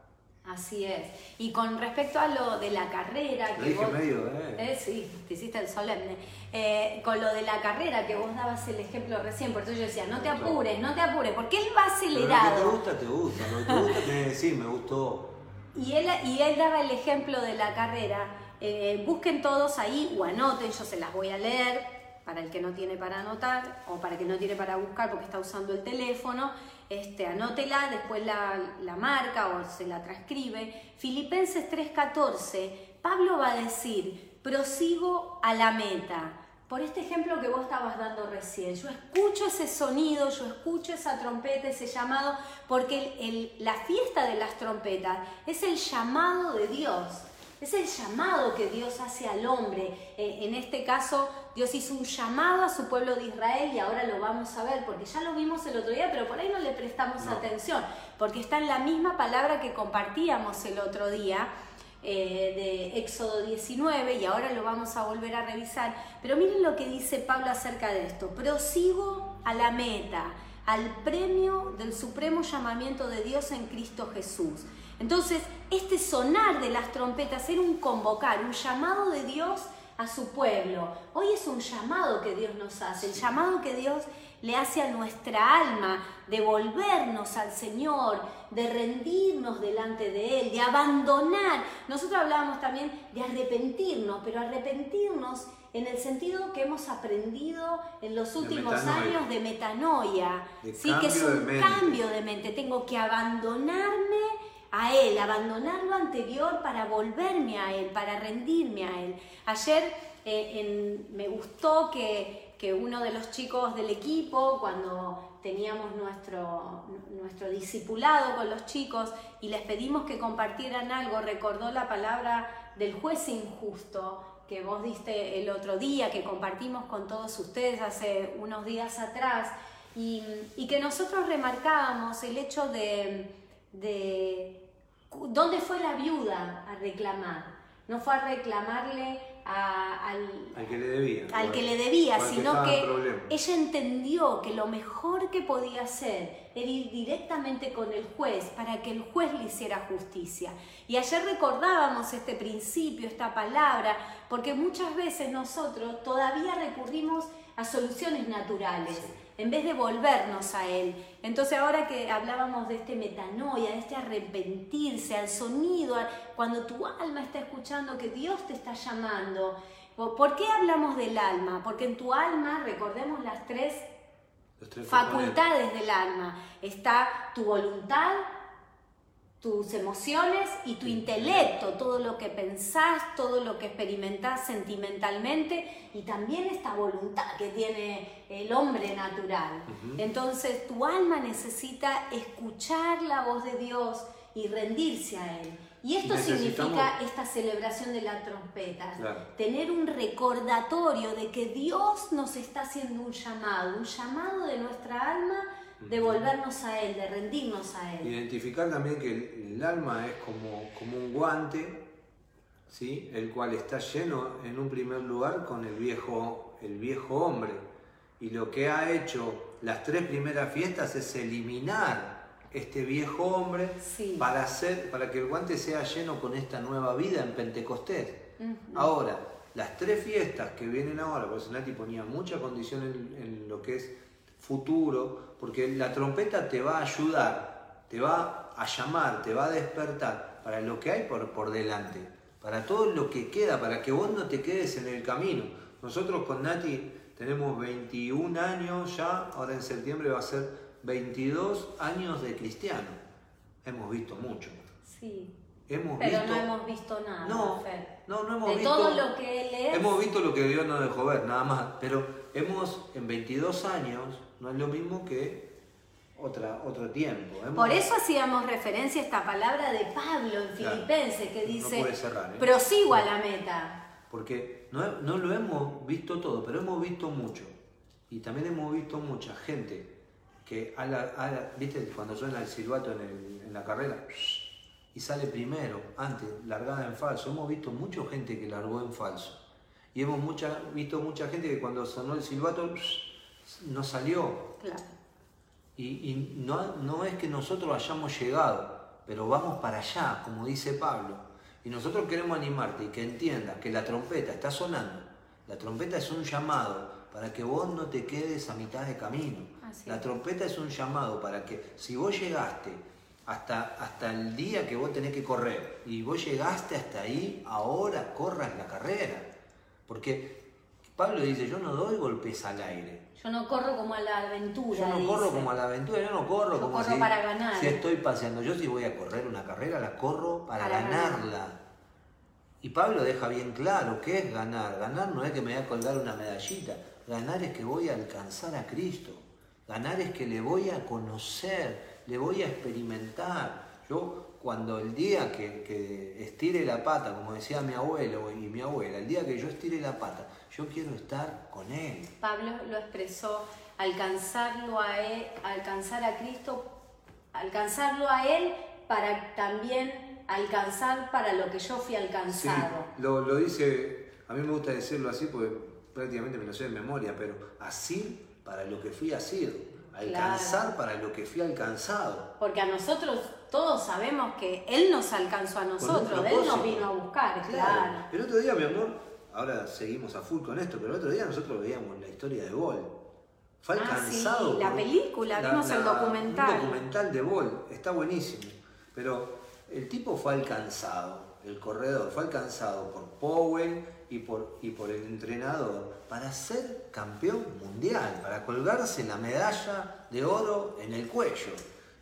Así es. Y con respecto a lo de la carrera... que dije medio, ¿eh? ¿eh? Sí, te hiciste el solemne. Eh, con lo de la carrera, que vos dabas el ejemplo recién, por eso yo decía, no te apures, no te apures, porque él va acelerado. Lo que te gusta, te gusta, lo que te gusta, te decir, me gustó. Y él, y él daba el ejemplo de la carrera. Eh, busquen todos ahí o anoten, yo se las voy a leer para el que no tiene para anotar o para el que no tiene para buscar porque está usando el teléfono este, anótela, después la, marca o se la transcribe. Filipenses 3:14, Pablo va a decir, prosigo a la meta. Por este ejemplo que vos estabas dando recién, yo escucho ese sonido, yo escucho esa trompeta, ese llamado, porque la fiesta de las trompetas es el llamado de Dios. Es el llamado que Dios hace al hombre. Eh, en este caso, Dios hizo un llamado a su pueblo de Israel y ahora lo vamos a ver, porque ya lo vimos el otro día, pero por ahí no le prestamos atención, porque está en la misma palabra que compartíamos el otro día. Eh, de Éxodo 19 y ahora lo vamos a volver a revisar. Pero miren lo que dice Pablo acerca de esto. Prosigo a la meta, al premio del supremo llamamiento de Dios en Cristo Jesús. Entonces, este sonar de las trompetas era un convocar, un llamado de Dios a su pueblo. Hoy es un llamado que Dios nos hace, el llamado que Dios le hace a nuestra alma de volvernos al Señor, de rendirnos delante de Él, de abandonar. Nosotros hablábamos también de arrepentirnos, pero arrepentirnos en el sentido que hemos aprendido en los últimos años de metanoia, ¿sí? que es un cambio de mente. Tengo que abandonarme a Él, abandonar lo anterior para volverme a Él, para rendirme a Él. Ayer eh, me gustó que, uno de los chicos del equipo, cuando teníamos nuestro, nuestro discipulado con los chicos y les pedimos que compartieran algo, recordó la palabra del juez injusto que vos diste el otro día, que compartimos con todos ustedes hace unos días atrás, y, que nosotros remarcábamos el hecho de ¿Dónde fue la viuda a reclamar? No fue a reclamarle al, que le debía, al que le debía sino que, ella entendió que lo mejor que podía hacer era ir directamente con el juez para que el juez le hiciera justicia. Y ayer recordábamos este principio, esta palabra, porque muchas veces nosotros todavía recurrimos a soluciones naturales en vez de volvernos a Él. Entonces ahora que hablábamos de este metanoia, de este arrepentirse, al sonido, cuando tu alma está escuchando que Dios te está llamando, ¿por qué hablamos del alma? Porque en tu alma, recordemos las tres, facultades del alma, está tu voluntad, tus emociones y tu intelecto, todo lo que pensás, todo lo que experimentás sentimentalmente y también esta voluntad que tiene el hombre natural. Entonces tu alma necesita escuchar la voz de Dios y rendirse a Él. Y esto significa esta celebración de la trompeta, tener un recordatorio de que Dios nos está haciendo un llamado, un llamado de nuestra alma de volvernos a Él, de rendirnos a Él. Identificar también que el, alma es como, como un guante, ¿sí? el cual está lleno en un primer lugar con el viejo, el viejo hombre. Y lo que ha hecho las tres primeras fiestas es eliminar este viejo hombre para, hacer, para que el guante sea lleno con esta nueva vida en Pentecostés. Ahora, las tres fiestas que vienen ahora, porque Nati ponía mucha condición en lo que es futuro, porque la trompeta te va a ayudar, te va a llamar, te va a despertar para lo que hay por, por delante, para todo lo que queda, para que vos no te quedes en el camino. Nosotros con Nati tenemos 21 años ya, ahora en septiembre va a ser 22 años de cristiano. Hemos visto mucho. Sí. hemos Pero visto... no hemos visto nada, No, Fer. no, no hemos De visto... todo lo que él es. Hemos visto lo que Dios nos dejó ver, nada más. Pero hemos, en 22 años, no es lo mismo que otra, otro tiempo. Hemos- Por eso hacíamos referencia a esta palabra de Pablo en Claro. Filipenses que No dice, cerrar, ¿eh? prosigo a la meta. Porque no, no lo hemos visto todo, pero hemos visto mucho. Y también hemos visto mucha gente que, a la, a la- ¿viste? Cuando suena el silbato en, el- en la carrera y sale primero, antes, largada en falso. Hemos visto mucha gente que largó en falso. Y hemos mucha, visto mucha gente que cuando sonó el silbato no salió. Claro. Y, y no, no es que nosotros hayamos llegado, pero vamos para allá, como dice Pablo. Y nosotros queremos animarte y que entiendas que la trompeta está sonando. La trompeta es un llamado para que vos no te quedes a mitad de camino. Así la trompeta es un llamado para que si vos llegaste hasta, hasta el día que vos tenés que correr y vos llegaste hasta ahí, ahora corras la carrera. Porque Pablo dice, yo no doy golpes al aire. Yo no corro como a la aventura. Yo no corro como a la aventura, yo no corro Yo como corro si, para ganar. si estoy paseando. Yo si voy a correr una carrera, la corro para, Para ganar. ganarla. Y Pablo deja bien claro qué es ganar. Ganar no es que me voy a colgar una medallita. Ganar es que voy a alcanzar a Cristo. Ganar es que le voy a conocer, le voy a experimentar. Yo cuando el día que, que estire la pata, como decía mi abuelo y mi abuela, el día que yo estire la pata, yo quiero estar con él. Pablo lo expresó, alcanzarlo a él, alcanzar a Cristo, alcanzarlo a él para también alcanzar para lo que yo fui Sí, alcanzado. lo, lo dice, a mí me gusta decirlo así porque prácticamente me lo sé de memoria, pero así para lo que fui asido, alcanzar Claro. para lo que fui alcanzado. Porque a nosotros todos sabemos que Él nos alcanzó a nosotros, Él nos vino a buscar, claro. El otro día, mi amor, ahora seguimos a full con esto, pero el otro día nosotros veíamos la historia de Ball. Fue Ah, alcanzado. sí, la película, vimos el documental. Un documental de Ball, está buenísimo. Pero el tipo fue alcanzado, el corredor fue alcanzado por Powell y por, y por el entrenador para ser campeón mundial, para colgarse la medalla de oro en el cuello.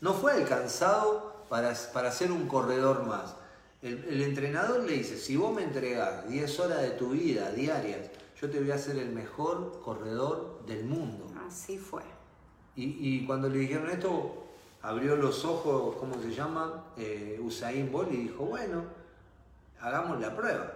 No fue alcanzado para, para ser un corredor más. El, el entrenador le dice, si vos me entregás 10 horas de tu vida diarias, yo te voy a hacer el mejor corredor del mundo. Así fue. Y, y cuando le dijeron esto, abrió los ojos, ¿cómo se llama? Eh, Usain Bolt y dijo, bueno, hagamos la prueba.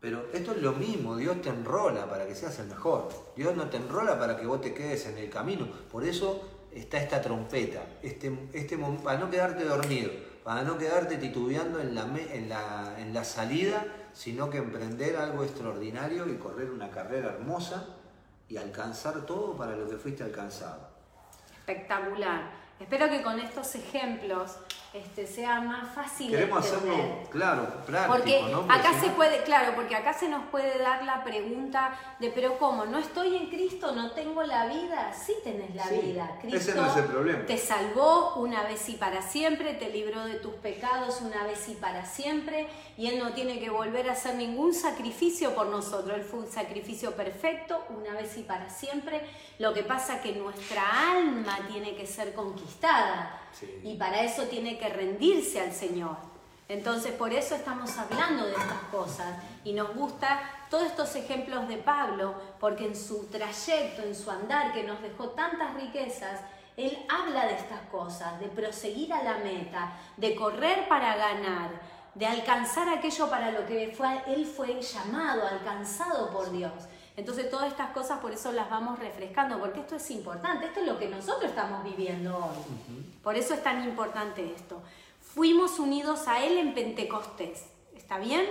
Pero esto es lo mismo, Dios te enrola para que seas el mejor. Dios no te enrola para que vos te quedes en el camino. Por eso está esta trompeta, este, este, para no quedarte dormido, para no quedarte titubeando en la, en, la, en la salida, sino que emprender algo extraordinario y correr una carrera hermosa y alcanzar todo para lo que fuiste alcanzado. Espectacular. Espero que con estos ejemplos este, sea más fácil Queremos entender. hacerlo, claro, práctico, Porque acá se no- puede, claro, porque acá se nos puede dar la pregunta de, pero ¿cómo? ¿No estoy en Cristo? ¿No tengo la vida? Sí tenés la Sí, vida. ese Cristo no es el problema. te salvó una vez y para siempre, te libró de tus pecados una vez y para siempre, y Él no tiene que volver a hacer ningún sacrificio por nosotros. Él fue un sacrificio perfecto una vez y para siempre. Lo que pasa que nuestra alma tiene que ser conquistada. Sí. Y para eso tiene que rendirse al Señor. Entonces, por eso estamos hablando de estas cosas y nos gusta todos estos ejemplos de Pablo, porque en su trayecto, en su andar, que nos dejó tantas riquezas, él habla de estas cosas, de proseguir a la meta, de correr para ganar, de alcanzar aquello para lo que fue, él fue llamado, alcanzado por Dios. Entonces todas estas cosas por eso las vamos refrescando, porque esto es importante, esto es lo que nosotros estamos viviendo hoy. Por eso es tan importante esto. Fuimos unidos a Él en Pentecostés, ¿está bien?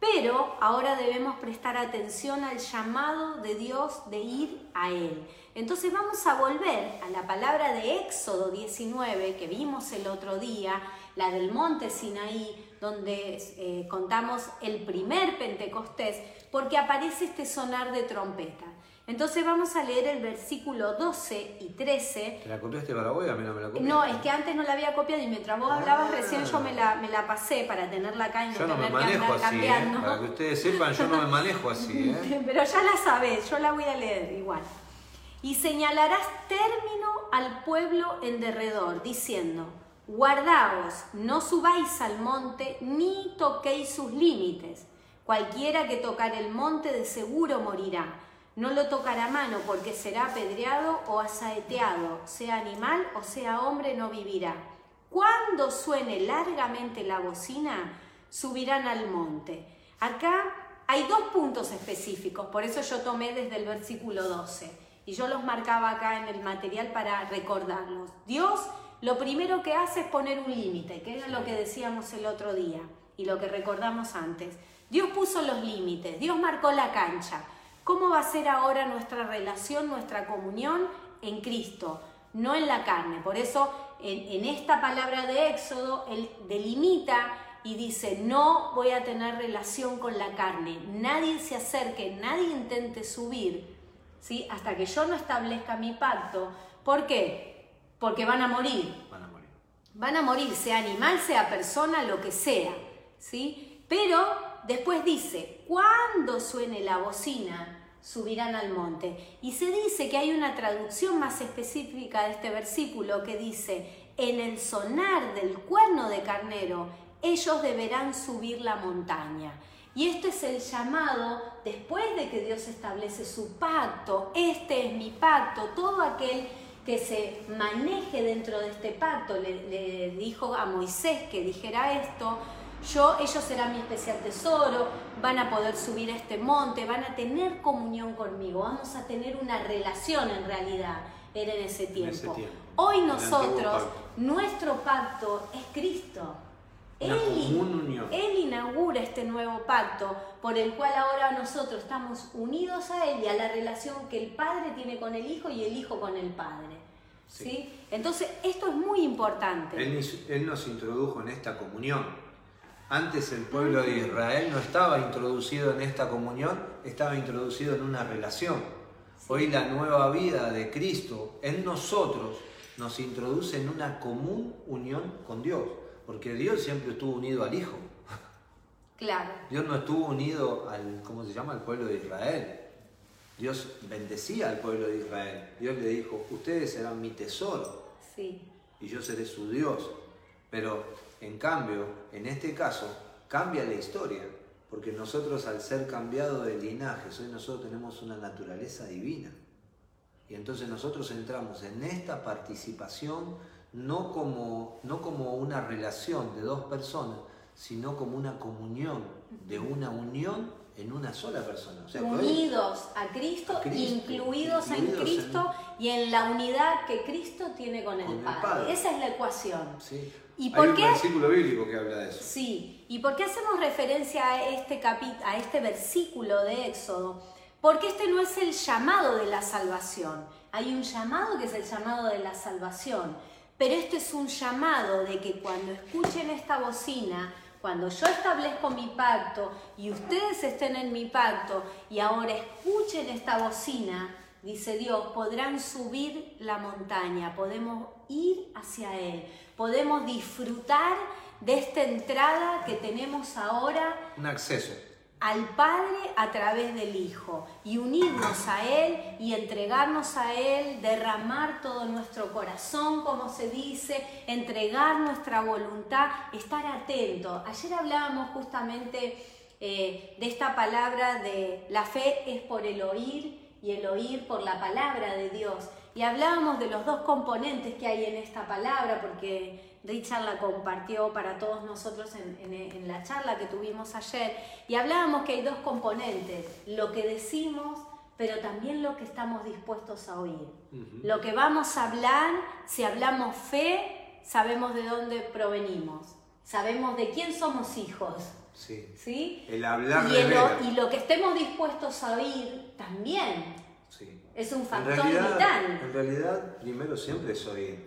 Pero ahora debemos prestar atención al llamado de Dios de ir a Él. Entonces vamos a volver a la palabra de Éxodo 19 que vimos el otro día, la del monte Sinaí, donde eh, contamos el primer Pentecostés, porque aparece este sonar de trompeta. Entonces vamos a leer el versículo 12 y 13. ¿Te la copiaste para hoy? A mí no me la copiaste. No, es que antes no la había copiado y mientras vos Ah. hablabas recién yo me la, me la pasé para tenerla acá y no Yo no me tener que manejo andar así, ¿eh? Para que ustedes sepan, yo no me manejo así, ¿eh? Pero ya la sabes, yo la voy a leer igual. Y señalarás término al pueblo en derredor, diciendo, Guardaos, no subáis al monte, ni toquéis sus límites. Cualquiera que tocar el monte de seguro morirá. No lo tocará mano porque será apedreado o asaeteado, sea animal o sea hombre, no vivirá. Cuando suene largamente la bocina, subirán al monte. Acá hay dos puntos específicos, por eso yo tomé desde el versículo 12 y yo los marcaba acá en el material para recordarlos. Dios lo primero que hace es poner un límite, que era lo que decíamos el otro día y lo que recordamos antes. Dios puso los límites, Dios marcó la cancha. ¿Cómo va a ser ahora nuestra relación, nuestra comunión en Cristo? No en la carne. Por eso en, esta palabra de Éxodo, Él delimita y dice, no voy a tener relación con la carne. Nadie se acerque, nadie intente subir, ¿sí? Hasta que yo no establezca mi pacto. ¿Por qué? Porque van a morir. Van a morir. Van a morir, sea animal, sea persona, lo que sea, ¿sí? Pero después dice, cuando suene la bocina, subirán al monte. Y se dice que hay una traducción más específica de este versículo que dice, en el sonar del cuerno de carnero, ellos deberán subir la montaña. Y este es el llamado después de que Dios establece su pacto. Este es mi pacto. Todo aquel que se maneje dentro de este pacto, le, le dijo a Moisés que dijera esto, yo, ellos serán mi especial tesoro, van a poder subir a este monte, van a tener comunión conmigo, vamos a tener una relación en realidad, era en ese tiempo. Hoy nosotros, nuestro pacto es Cristo. Él, él, inaugura este nuevo pacto por el cual ahora nosotros estamos unidos a Él y a la relación que el Padre tiene con el Hijo y el Hijo con el Padre. ¿sí? Entonces, esto es muy importante. él nos introdujo en esta comunión antes el pueblo de Israel no estaba introducido en esta comunión, estaba introducido en una relación. Hoy la nueva vida de Cristo en nosotros nos introduce en una común unión con Dios, porque Dios siempre estuvo unido al Hijo. Claro. Dios no estuvo unido al, ¿cómo se llama?, al pueblo de Israel. Dios bendecía al pueblo de Israel. Dios le dijo, ustedes serán mi tesoro. Sí. Y yo seré su Dios. Pero en cambio, en este caso, cambia la historia, porque nosotros al ser cambiado de linaje, hoy nosotros tenemos una naturaleza divina. Y entonces nosotros entramos en esta participación no como, no como una relación de dos personas, sino como una comunión, de una unión en una sola persona. Unidos a Cristo, incluidos, en Cristo y en la unidad que Cristo tiene con el, Padre. Esa es la ecuación. Sí. ¿Y por Hay un versículo bíblico que habla de eso. Sí. ¿Y por qué hacemos referencia a este, a este versículo de Éxodo? Porque este no es el llamado de la salvación. Hay un llamado que es el llamado de la salvación. Pero este es un llamado de que cuando escuchen esta bocina, cuando yo establezco mi pacto y ustedes estén en mi pacto y ahora escuchen esta bocina, dice Dios, podrán subir la montaña, podemos ir hacia Él podemos disfrutar de esta entrada que tenemos ahora. Un acceso. Al Padre a través del Hijo y unirnos a Él y entregarnos a Él, derramar todo nuestro corazón, como se dice, entregar nuestra voluntad, estar atento. Ayer hablábamos justamente eh, de esta palabra de la fe es por el oír y el oír por la palabra de Dios. Y hablábamos de los dos componentes que hay en esta palabra, porque Richard la compartió para todos nosotros en, la charla que tuvimos ayer. Y hablábamos que hay dos componentes, lo que decimos, pero también lo que estamos dispuestos a oír. Lo que vamos a hablar, si hablamos fe, sabemos de dónde provenimos, sabemos de quién somos hijos. Sí. ¿Sí? El hablar y, y lo que estemos dispuestos a oír también es un factor vital. En realidad, primero siempre es oír,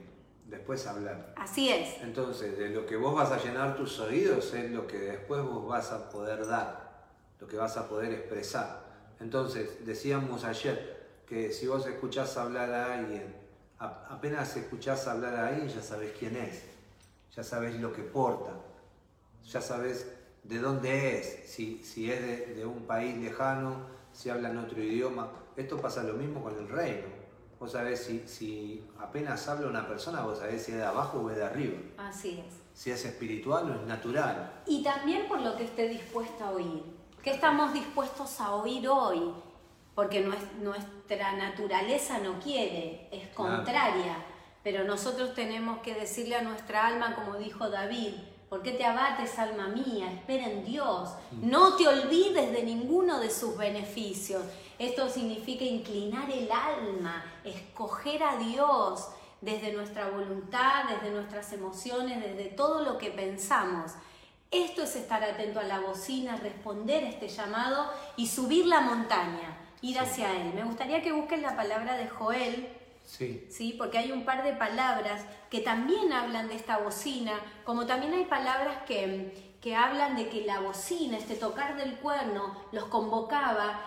después hablar. Así es. Entonces, de lo que vos vas a llenar tus oídos es lo que después vos vas a poder dar, lo que vas a poder expresar. Entonces, decíamos ayer que si vos escuchás hablar a alguien, apenas escuchás hablar a alguien, ya sabés quién es, ya sabés lo que porta, ya sabés de dónde es, si, si es de, de un país lejano, si hablan otro idioma esto pasa lo mismo con el reino. Vos sabés si, si apenas habla una persona, vos sabés si es de abajo o es de arriba. Así es. Si es espiritual o es natural. Y también por lo que esté dispuesta a oír. ¿Qué estamos dispuestos a oír hoy? Porque nues- nuestra naturaleza no quiere, es Claro. contraria. Pero nosotros tenemos que decirle a nuestra alma, como dijo David, ¿por qué te abates, alma mía? Espera en Dios. No te olvides de ninguno de sus beneficios. Esto significa inclinar el alma, escoger a Dios desde nuestra voluntad, desde nuestras emociones, desde todo lo que pensamos. Esto es estar atento a la bocina, responder este llamado y subir la montaña, ir hacia Él. Me gustaría que busquen la palabra de Joel, Sí. ¿sí? porque hay un par de palabras que también hablan de esta bocina, como también hay palabras que, que hablan de que la bocina, este tocar del cuerno, los convocaba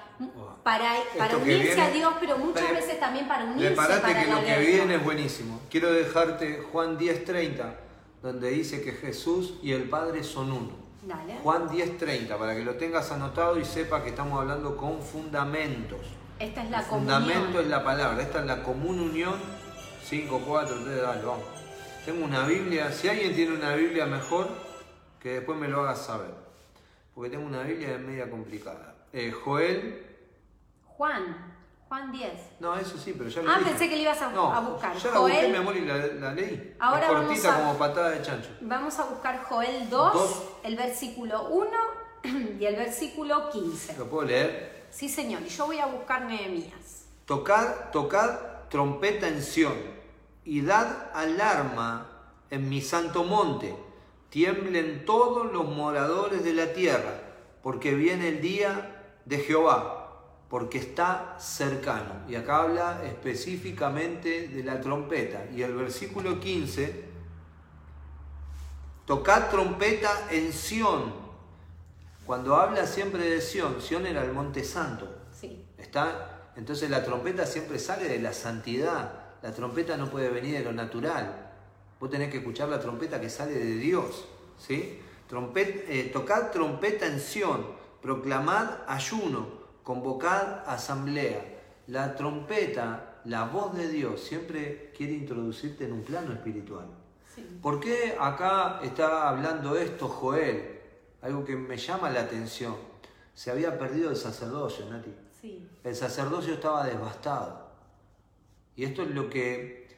para, para unirse viene- a Dios, pero muchas veces también para unirse Preparate para que la lo que viene es buenísimo. Quiero dejarte Juan 10.30, donde dice que Jesús y el Padre son uno. Dale. Juan 10.30, para que lo tengas anotado y sepa que estamos hablando con fundamentos. Esta es la el fundamento comunión. es la palabra, esta es la común unión. 5, 4, 3, dale, vamos. Tengo una Biblia, si alguien tiene una Biblia mejor, que después me lo haga saber. Porque tengo una Biblia media complicada. Eh, Joel, Juan, Juan 10. no, eso sí, pero ya lo Ah, dije. pensé que lo ibas a- No, a buscar. Ya la busqué, Joel. mi amor, y la, la leí. Ahora es vamos cortita a- como patada de chancho. Vamos a buscar Joel 2, Dos. el versículo 1 y el versículo 15. ¿Lo puedo leer? Sí, señor, y yo voy a buscar Nehemías. Tocad, tocad trompeta en Sión y dad alarma en mi santo monte. Tiemblen todos los moradores de la tierra, porque viene el día de Jehová, porque está cercano. Y acá habla específicamente de la trompeta. Y el versículo 15, tocad trompeta en Sión. Cuando habla siempre de Sión, Sión era el monte santo. Sí, ¿Está? Entonces la trompeta siempre sale de la santidad. La trompeta no puede venir de lo natural. Vos tenés que escuchar la trompeta que sale de Dios. ¿sí? Trompet- eh, tocad trompeta en Sión, proclamad ayuno, convocad asamblea. La trompeta, la voz de Dios, siempre quiere introducirte en un plano espiritual. sí. ¿Por qué acá está hablando esto Joel? Algo que me llama la atención. Se había perdido el sacerdocio, Nati. sí. El sacerdocio estaba devastado. Y esto es lo que,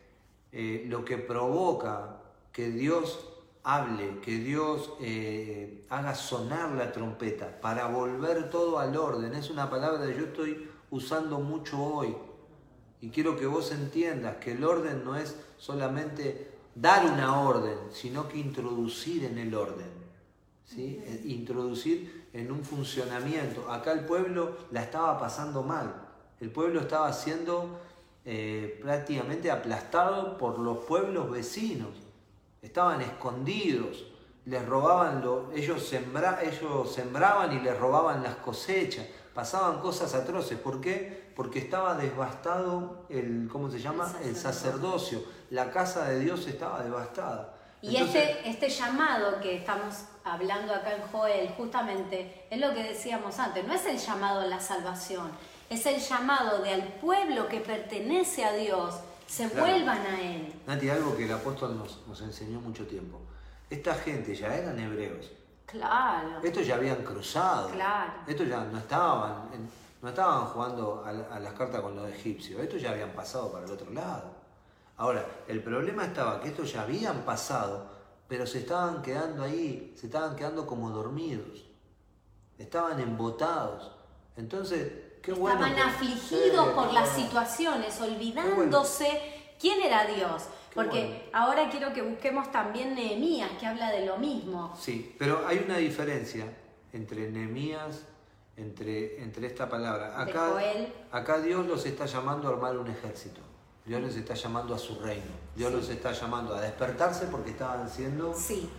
eh, lo que provoca que Dios hable, que Dios eh, haga sonar la trompeta para volver todo al orden. Es una palabra que yo estoy usando mucho hoy. Y quiero que vos entiendas que el orden no es solamente dar una orden, sino que introducir en el orden. ¿sí? Eh, Introducir en un funcionamiento. Acá el pueblo la estaba pasando mal. El pueblo estaba siendo eh, prácticamente aplastado por los pueblos vecinos. Estaban escondidos, les robaban, lo, ellos, sembra, ellos sembraban y les robaban las cosechas. Pasaban cosas atroces. ¿Por qué? Porque estaba devastado el, ¿cómo se llama? El El sacerdocio. La casa de Dios estaba devastada. Y Entonces- este, este llamado que estamos hablando acá en Joel, justamente, es lo que decíamos antes, no es el llamado a la salvación, es el llamado de al pueblo que pertenece a Dios, se Claro. vuelvan a Él. Nati, algo que el apóstol nos, nos enseñó mucho tiempo. Esta gente ya eran hebreos. Claro, Estos ya habían cruzado. Claro. Estos ya no estaban, no estaban jugando a, a las cartas con los egipcios. Estos ya habían pasado para el otro lado. Ahora, el problema estaba que estos ya habían pasado, pero se estaban quedando ahí, se estaban quedando como dormidos. Estaban embotados. Entonces, qué estaban que- afligidos Sí, por las situaciones, olvidándose quién era Dios. Porque ahora quiero que busquemos también Nehemías, que habla de lo mismo. Sí, pero hay una diferencia entre Nehemías, entre, entre esta palabra. Acá, acá Dios los está llamando a armar un ejército. Dios los está llamando a su reino. Dios los está llamando a despertarse porque estaban siendo... Sí,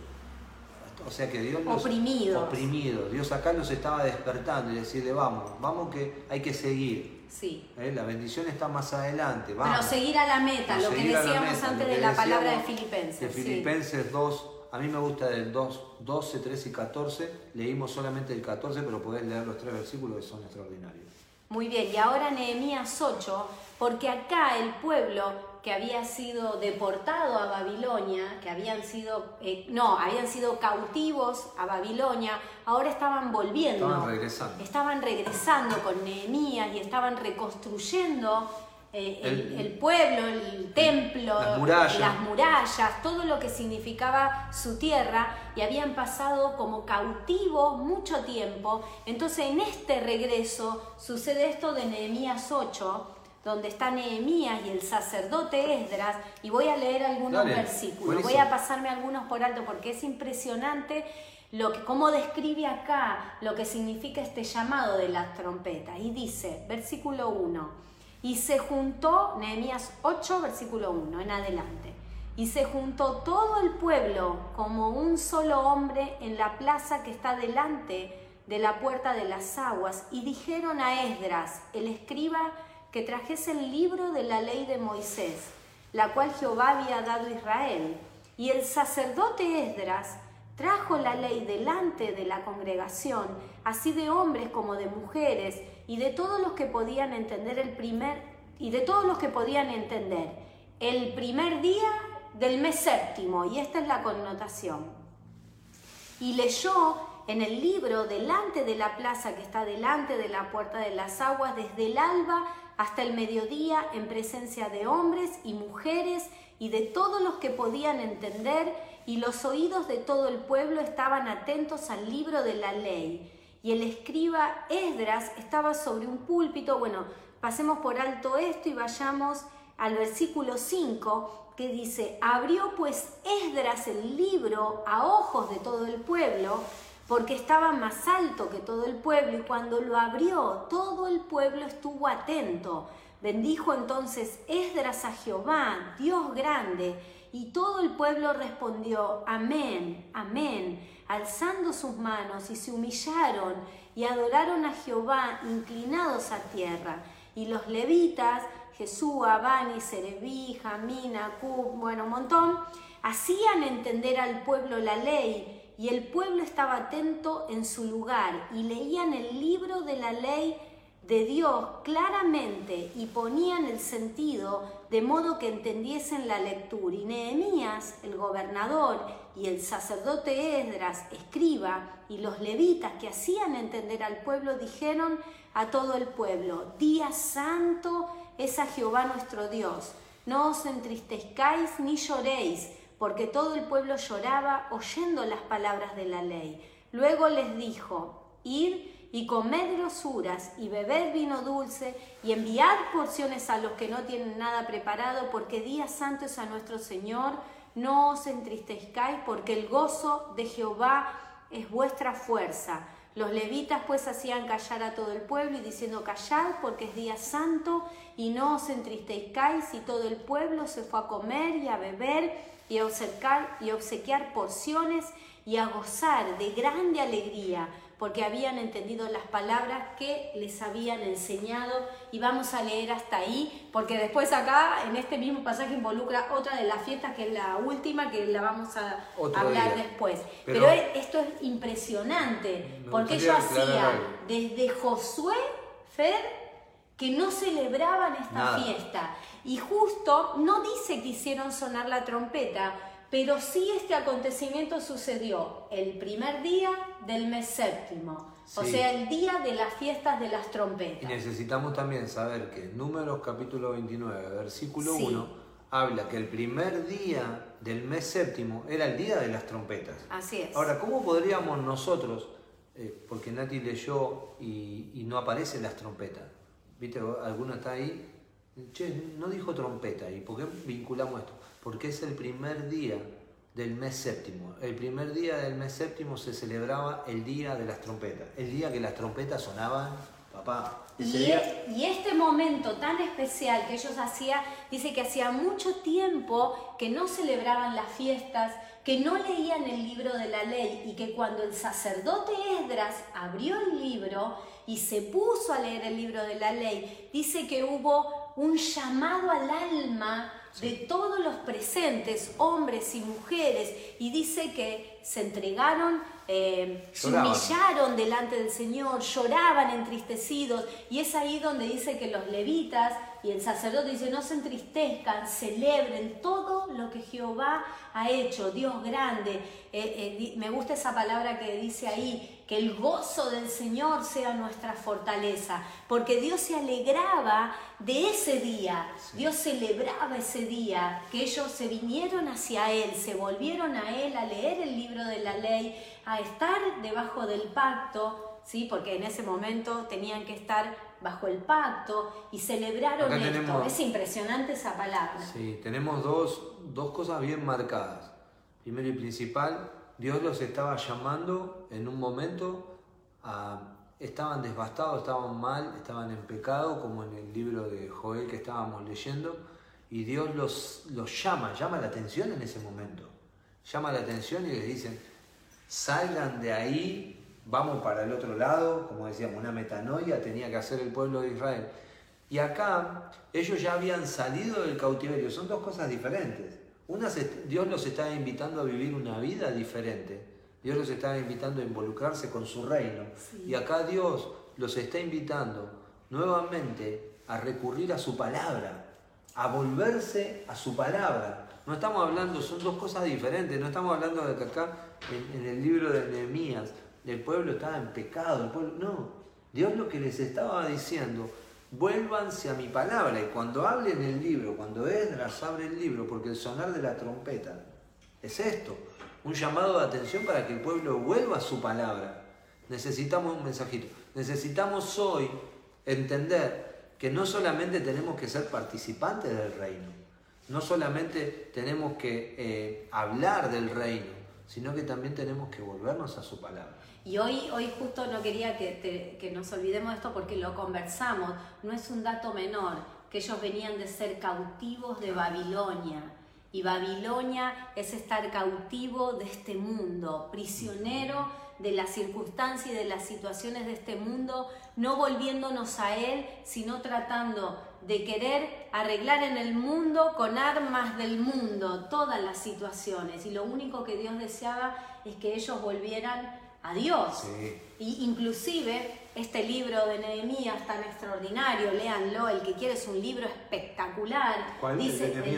O sea que Dios los... Oprimidos. Oprimidos. Dios acá los estaba despertando y decirle, vamos, vamos que hay que seguir. sí. ¿eh? La bendición está más adelante. Vamos. Pero seguir a la meta, lo que decíamos meta, antes de la palabra de Filipenses. De sí. Filipenses 2, a mí me gusta del 2, 12, 13 y 14. Leímos solamente el 14, pero podés leer los tres versículos que son extraordinarios. Muy bien, y ahora Nehemías 8, porque acá el pueblo que había sido deportado a Babilonia, que habían sido, eh, no, habían sido cautivos a Babilonia, ahora estaban volviendo. Estaban regresando. Estaban regresando con Nehemías y estaban reconstruyendo eh, el, pueblo, el templo, las murallas. las murallas, todo lo que significaba su tierra y habían pasado como cautivos mucho tiempo. Entonces en este regreso sucede esto de Nehemías 8, donde está Nehemías y el sacerdote Esdras, y voy a leer algunos versículos. Voy a pasarme algunos por alto porque es impresionante lo que, cómo describe acá lo que significa este llamado de las trompetas. Y dice, versículo 1, y se juntó, Nehemías 8, versículo 1, en adelante, y se juntó todo el pueblo como un solo hombre en la plaza que está delante de la puerta de las aguas, y dijeron a Esdras, el escriba, que trajese el libro de la ley de Moisés, la cual Jehová había dado a Israel. Y el sacerdote Esdras trajo la ley delante de la congregación, así de hombres como de mujeres, y de todos los que podían entender el primer, y de todos los que podían entender, el primer día del mes séptimo, y esta es la connotación. Y leyó en el libro delante de la plaza que está delante de la puerta de las aguas, desde el alba hasta el mediodía en presencia de hombres y mujeres y de todos los que podían entender, y los oídos de todo el pueblo estaban atentos al libro de la ley. Y el escriba Esdras estaba sobre un púlpito. Bueno, pasemos por alto esto y vayamos al versículo 5 que dice, abrió pues Esdras el libro a ojos de todo el pueblo porque estaba más alto que todo el pueblo y cuando lo abrió todo el pueblo estuvo atento. Bendijo entonces Esdras a Jehová, Dios grande, y todo el pueblo respondió, amén, amén, alzando sus manos y se humillaron y adoraron a Jehová inclinados a tierra. Y los levitas, Jesús, Abani, Serebí, Jamina, Acub, bueno, un montón, hacían entender al pueblo la ley y el pueblo estaba atento en su lugar y leían el libro de la ley de Dios claramente y ponían el sentido de modo que entendiesen la lectura. Y Nehemías, el gobernador, y el sacerdote Esdras, escriba, y los levitas que hacían entender al pueblo, dijeron a todo el pueblo, Día santo es a Jehová nuestro Dios, no os entristezcáis ni lloréis porque todo el pueblo lloraba oyendo las palabras de la ley. Luego les dijo, id y comed grosuras y bebed vino dulce y enviad porciones a los que no tienen nada preparado, porque día santo es a nuestro Señor. No os entristezcáis, porque el gozo de Jehová es vuestra fuerza. Los levitas pues hacían callar a todo el pueblo y diciendo callad porque es día santo y no os entristezcáis y todo el pueblo se fue a comer y a beber y a obsequiar, y obsequiar porciones y a gozar de grande alegría porque habían entendido las palabras que les habían enseñado y vamos a leer hasta ahí porque después acá en este mismo pasaje involucra otra de las fiestas que es la última que la vamos a hablar después. Pero, esto es impresionante porque ellos hacían desde Josué Fer que no celebraban esta fiesta. Y justo no dice que hicieron sonar la trompeta, pero sí este acontecimiento sucedió el primer día del mes séptimo, o sea, el día de las fiestas de las trompetas. Y necesitamos también saber que Números capítulo 29, versículo 1, habla que el primer día del mes séptimo era el día de las trompetas. Así es. Ahora, ¿cómo podríamos nosotros, eh, porque Nati leyó y, y no aparecen las trompetas, ¿Viste? Alguno está ahí. Che, no dijo trompeta. ¿Y por qué vinculamos esto? Porque es el primer día del mes séptimo. El primer día del mes séptimo se celebraba el día de las trompetas. El día que las trompetas sonaban, papá. y, y, este momento tan especial que ellos hacían, dice que hacía mucho tiempo que no celebraban las fiestas, que no leían el libro de la ley y que cuando el sacerdote Esdras abrió el libro, y se puso a leer el libro de la ley, dice que hubo un llamado al alma de todos los presentes, hombres y mujeres, y dice que se entregaron eh, se humillaron delante del Señor, lloraban entristecidos, y es ahí donde dice que los levitas y el sacerdote dice, no se entristezcan, celebren todo lo que Jehová ha hecho, Dios grande. Eh, eh, me gusta esa palabra que dice ahí, que el gozo del Señor sea nuestra fortaleza, porque Dios se alegraba de ese día, Dios celebraba ese día, que ellos se vinieron hacia Él, se volvieron a Él a leer el libro de la ley, a estar debajo del pacto, ¿sí? porque en ese momento tenían que estar bajo el pacto y celebraron Acá esto. tenemos- Es impresionante esa palabra. Sí, tenemos dos, dos cosas bien marcadas. Primero y principal, Dios los estaba llamando en un momento. Estaban devastados, estaban mal, estaban en pecado, como en el libro de Joel que estábamos leyendo, y Dios los, los llama, llama la atención en ese momento. Llama la atención y les dicen, salgan de ahí, vamos para el otro lado, como decíamos, una metanoia tenía que hacer el pueblo de Israel. Y acá ellos ya habían salido del cautiverio, son dos cosas diferentes. Dios los estaba invitando a vivir una vida diferente, Dios los estaba invitando a involucrarse con su reino. Sí. Y acá Dios los está invitando nuevamente a recurrir a su palabra, a volverse a su palabra. No estamos hablando, son dos cosas diferentes, no estamos hablando de que acá en, en el libro de Nehemías el pueblo estaba en pecado, el pueblo, no, Dios lo que les estaba diciendo, vuélvanse a mi palabra y cuando hablen el libro, cuando Esdras abre el libro, porque el sonar de la trompeta es esto, un llamado de atención para que el pueblo vuelva a su palabra. Necesitamos un mensajito. Necesitamos hoy entender que no solamente tenemos que ser participantes del reino, no solamente tenemos que eh, hablar del reino, sino que también tenemos que volvernos a su palabra. Y hoy, hoy justo no quería que, te- nos olvidemos de esto porque lo conversamos. No es un dato menor que ellos venían de ser cautivos de Babilonia. Y Babilonia es estar cautivo de este mundo, prisionero de las circunstancias y de las situaciones de este mundo, no volviéndonos a Él, sino tratando de querer arreglar en el mundo con armas del mundo todas las situaciones. Y lo único que Dios deseaba es que ellos volvieran a Dios. Sí. Y inclusive este libro de Nehemías tan extraordinario, léanlo, el que quiere es un libro espectacular. ¿Cuál? Dice ¿El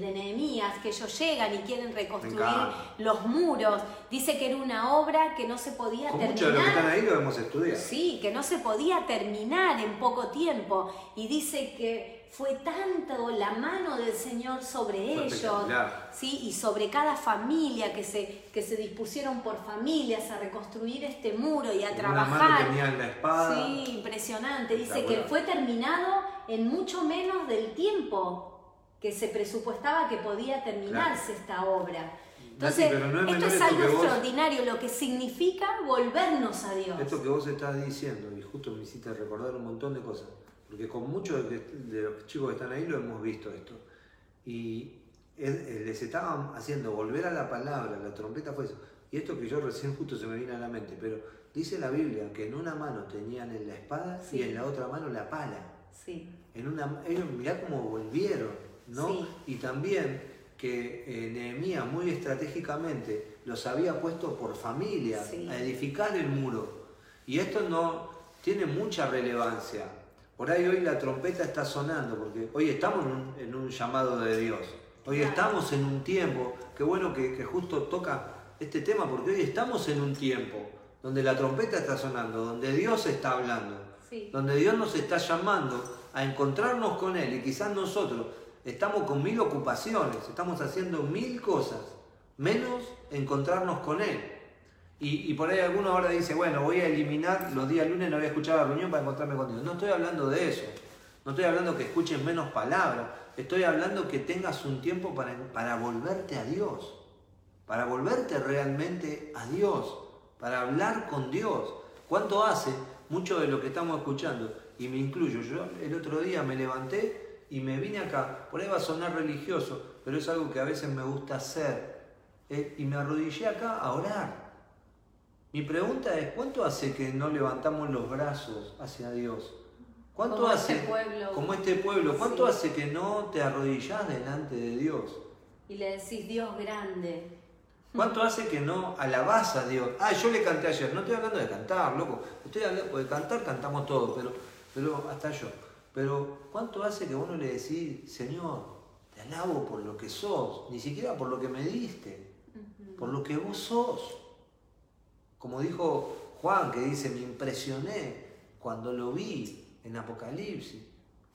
de Nehemías, que ellos llegan y quieren reconstruir los muros. Dice que era una obra que no se podía Con terminar. de que están ahí lo hemos estudiado. Sí, que no se podía terminar en poco tiempo. Y dice que fue tanto la mano del Señor sobre ellos. ¿sí? y sobre cada familia que se, que se dispusieron por familias a reconstruir este muro y a mano trabajar. tenían la espada. Sí, impresionante. Dice que fue terminado en mucho menos del tiempo que se presupuestaba que podía terminarse esta obra. Entonces, pero no es esto es esto algo vos- extraordinario, lo que significa volvernos a Dios. Esto que vos estás diciendo, y justo me hiciste recordar un montón de cosas, porque con muchos de, de los chicos que están ahí lo hemos visto esto. Y eh, les estaban haciendo volver a la palabra, la trompeta fue eso. Y esto que yo recién justo se me vino a la mente, pero dice la Biblia que en una mano tenían en la espada Sí. y en la otra mano la pala. Sí, En una, ellos mirá cómo volvieron, ¿no? Sí. Y también que eh, Nehemías muy estratégicamente los había puesto por familia Sí. a edificar el muro. Y esto no tiene mucha relevancia. Por ahí hoy la trompeta está sonando, porque hoy estamos en un, en un llamado de Dios. Hoy Claro. estamos en un tiempo, qué bueno que, que justo toca este tema, porque hoy estamos en un tiempo donde la trompeta está sonando, donde Dios está hablando sí. donde Dios nos está llamando a encontrarnos con Él y quizás nosotros estamos con mil ocupaciones, estamos haciendo mil cosas, menos encontrarnos con Él. Y, por ahí alguno ahora dice, bueno, voy a eliminar los días lunes, no voy a escuchar la reunión para encontrarme con Dios. No estoy hablando de eso, no estoy hablando que escuches menos palabras, estoy hablando que tengas un tiempo para, para volverte a Dios, para volverte realmente a Dios, para hablar con Dios. ¿Cuánto hace mucho de lo que estamos escuchando? Y me incluyo, yo el otro día me levanté y me vine acá, por ahí va a sonar religioso, pero es algo que a veces me gusta hacer, eh, y me arrodillé acá a orar. Mi pregunta es, ¿cuánto hace que no levantamos los brazos hacia Dios? ¿Cuánto Como hace, este pueblo. como este pueblo, cuánto Sí. hace que no te arrodillás delante de Dios? Y le decís, Dios grande, ¿Cuánto hace que no alabás a Dios? Ah, yo le canté ayer. No estoy hablando de cantar, loco. Estoy hablando de cantar, cantamos todos, pero, pero hasta yo. Pero ¿cuánto hace que uno le decís, Señor, te alabo por lo que sos, ni siquiera por lo que me diste, por lo que vos sos? Como dijo Juan, que dice, me impresioné cuando lo vi en Apocalipsis.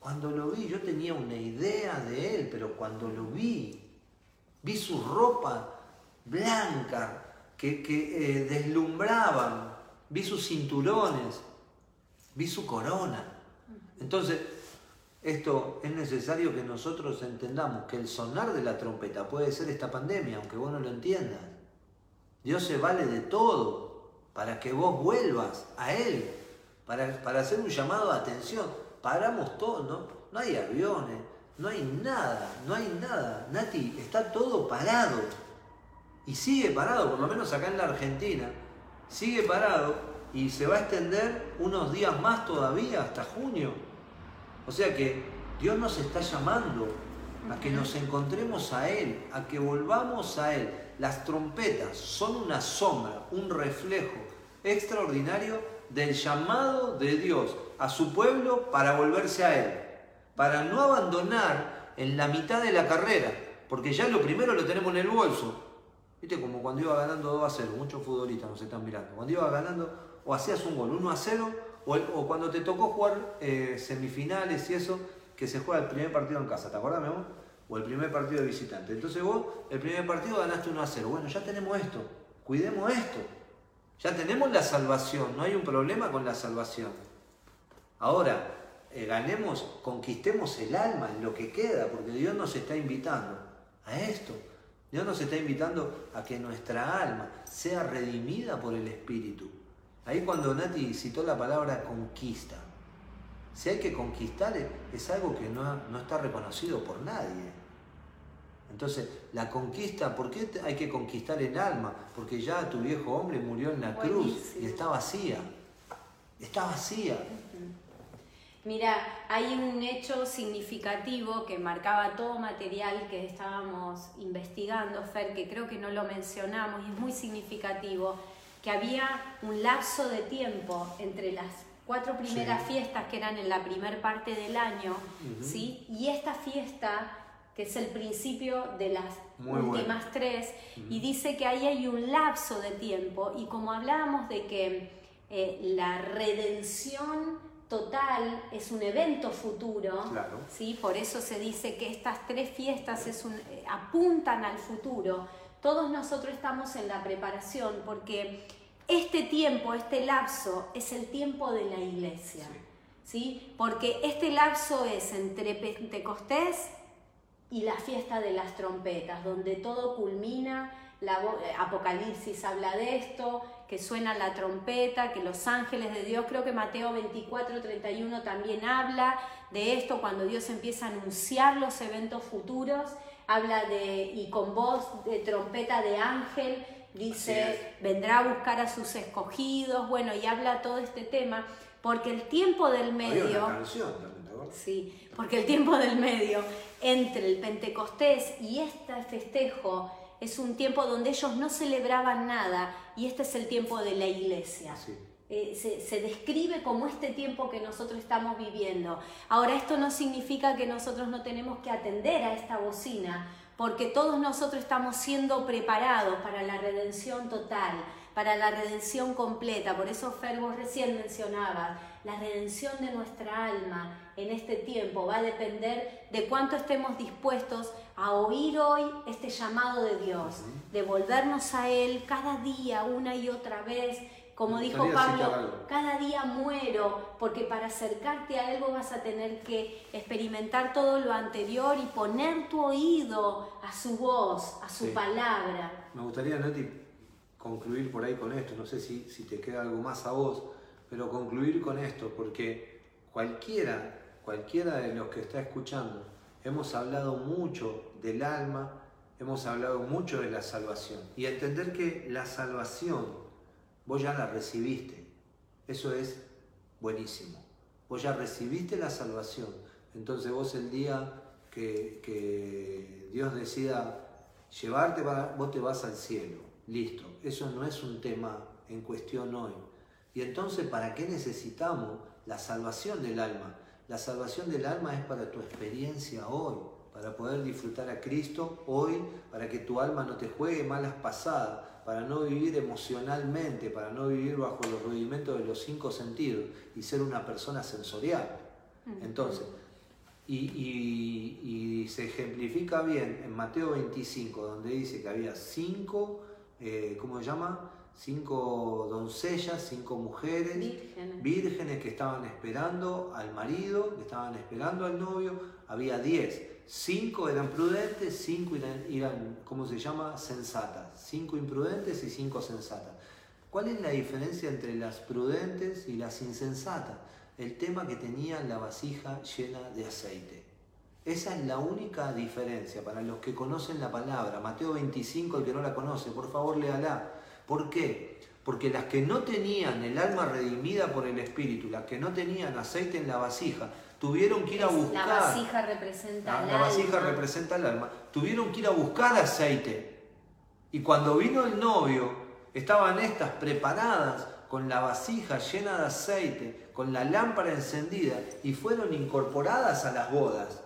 Cuando lo vi, yo tenía una idea de él, pero cuando lo vi, vi su ropa blanca que, eh, deslumbraban, vi sus cinturones, vi su corona. Entonces, esto es necesario que nosotros entendamos que el sonar de la trompeta puede ser esta pandemia, aunque vos no lo entiendas. Dios se vale de todo para que vos vuelvas a Él, para, para hacer un llamado de atención. Paramos todo, ¿no? No hay aviones, no hay nada, no hay nada. Nati, está todo parado. Y sigue parado, por lo menos acá en la Argentina. Sigue parado y se va a extender unos días más todavía, hasta junio. O sea que Dios nos está llamando a que nos encontremos a Él, a que volvamos a Él. Las trompetas son una sombra, un reflejo extraordinario del llamado de Dios a su pueblo para volverse a Él, para no abandonar en la mitad de la carrera, porque ya lo primero lo tenemos en el bolso, Viste, como cuando iba ganando 2 a 0, muchos futbolistas nos están mirando. Cuando iba ganando, o hacías un gol 1 a 0, o, cuando te tocó jugar eh, semifinales y eso, que se juega el primer partido en casa, ¿te acordás, mi O el primer partido de visitante. Entonces vos, el primer partido ganaste 1 a 0. Bueno, ya tenemos esto, cuidemos esto. Ya tenemos la salvación, no hay un problema con la salvación. Ahora, eh, ganemos, conquistemos el alma en lo que queda, porque Dios nos está invitando a esto. Dios nos está invitando a que nuestra alma sea redimida por el Espíritu. Ahí cuando Nati citó la palabra conquista, si hay que conquistar es algo que no, está reconocido por nadie. Entonces, la conquista, ¿por qué hay que conquistar el alma? Porque ya tu viejo hombre murió en la cruz y está vacía. Está vacía. Mira, hay un hecho significativo que marcaba todo material que estábamos investigando, Fer, que creo que no lo mencionamos y es muy significativo, que había un lapso de tiempo entre las cuatro primeras fiestas que eran en la primer parte del año, ¿sí? Y esta fiesta, que es el principio de las últimas tres, y dice que ahí hay un lapso de tiempo, y como hablábamos de que eh, la redención total, es un evento futuro, ¿sí? por eso se dice que estas tres fiestas es un, eh, apuntan al futuro. Todos nosotros estamos en la preparación porque este tiempo, este lapso, es el tiempo de la iglesia. Sí. Porque este lapso es entre Pentecostés y la fiesta de las trompetas, donde todo culmina la, eh, Apocalipsis habla de esto, que suena la trompeta, que los ángeles de Dios, creo que Mateo 24, 31 también habla de esto, cuando Dios empieza a anunciar los eventos futuros, habla de, y con voz de trompeta de ángel, dice, vendrá a buscar a sus escogidos, bueno, y habla todo este tema, porque el tiempo del medio... Sí, porque el tiempo del medio entre el Pentecostés y este festejo es un tiempo donde ellos no celebraban nada y este es el tiempo de la iglesia. Eh, se, describe como este tiempo que nosotros estamos viviendo. Ahora, esto no significa que nosotros no tenemos que atender a esta bocina, porque todos nosotros estamos siendo preparados para la redención total, para la redención completa. Por eso Fer, recién mencionaba, la redención de nuestra alma en este tiempo. Va a depender de cuánto estemos dispuestos a oír hoy este llamado de Dios, de volvernos a Él cada día, una y otra vez. Como dijo Pablo, cada día muero, porque para acercarte a algo vas a tener que experimentar todo lo anterior y poner tu oído a su voz, a su palabra. Me gustaría, Nati, concluir por ahí con esto, no sé si, si te queda algo más a vos, pero concluir con esto, porque cualquiera, cualquiera de los que está escuchando, hemos hablado mucho del alma, hemos hablado mucho de la salvación, y entender que la salvación vos ya la recibiste, eso es buenísimo, vos ya recibiste la salvación, entonces vos el día que, Dios decida llevarte, vos te vas al cielo. Listo, eso no es un tema en cuestión hoy. Y entonces, ¿para qué necesitamos la salvación del alma? La salvación del alma es para tu experiencia hoy, para poder disfrutar a Cristo hoy, para que tu alma no te juegue malas pasadas, para no vivir emocionalmente, para no vivir bajo los rudimentos de los cinco sentidos y ser una persona sensorial. Entonces, y, se ejemplifica bien en Mateo 25, donde dice que había cinco, eh, ¿cómo se llama? Cinco doncellas, cinco mujeres, vírgenes. que estaban esperando al marido, que estaban esperando al novio, había diez. Cinco eran prudentes, cinco eran, eran, ¿cómo se llama? Sensatas. Cinco imprudentes y cinco sensatas. ¿Cuál es la diferencia entre las prudentes y las insensatas? el tema que tenía la vasija llena de aceite. Esa es la única diferencia para los que conocen la palabra. Mateo 25, el que no la conoce, por favor léala. ¿Por qué? Porque las que no tenían el alma redimida por el Espíritu, las que no tenían aceite en la vasija, tuvieron que ir a buscar. La vasija representa la, vasija representa el alma. Tuvieron que ir a buscar aceite. Y cuando vino el novio, estaban estas preparadas con la vasija llena de aceite, con la lámpara encendida y fueron incorporadas a las bodas.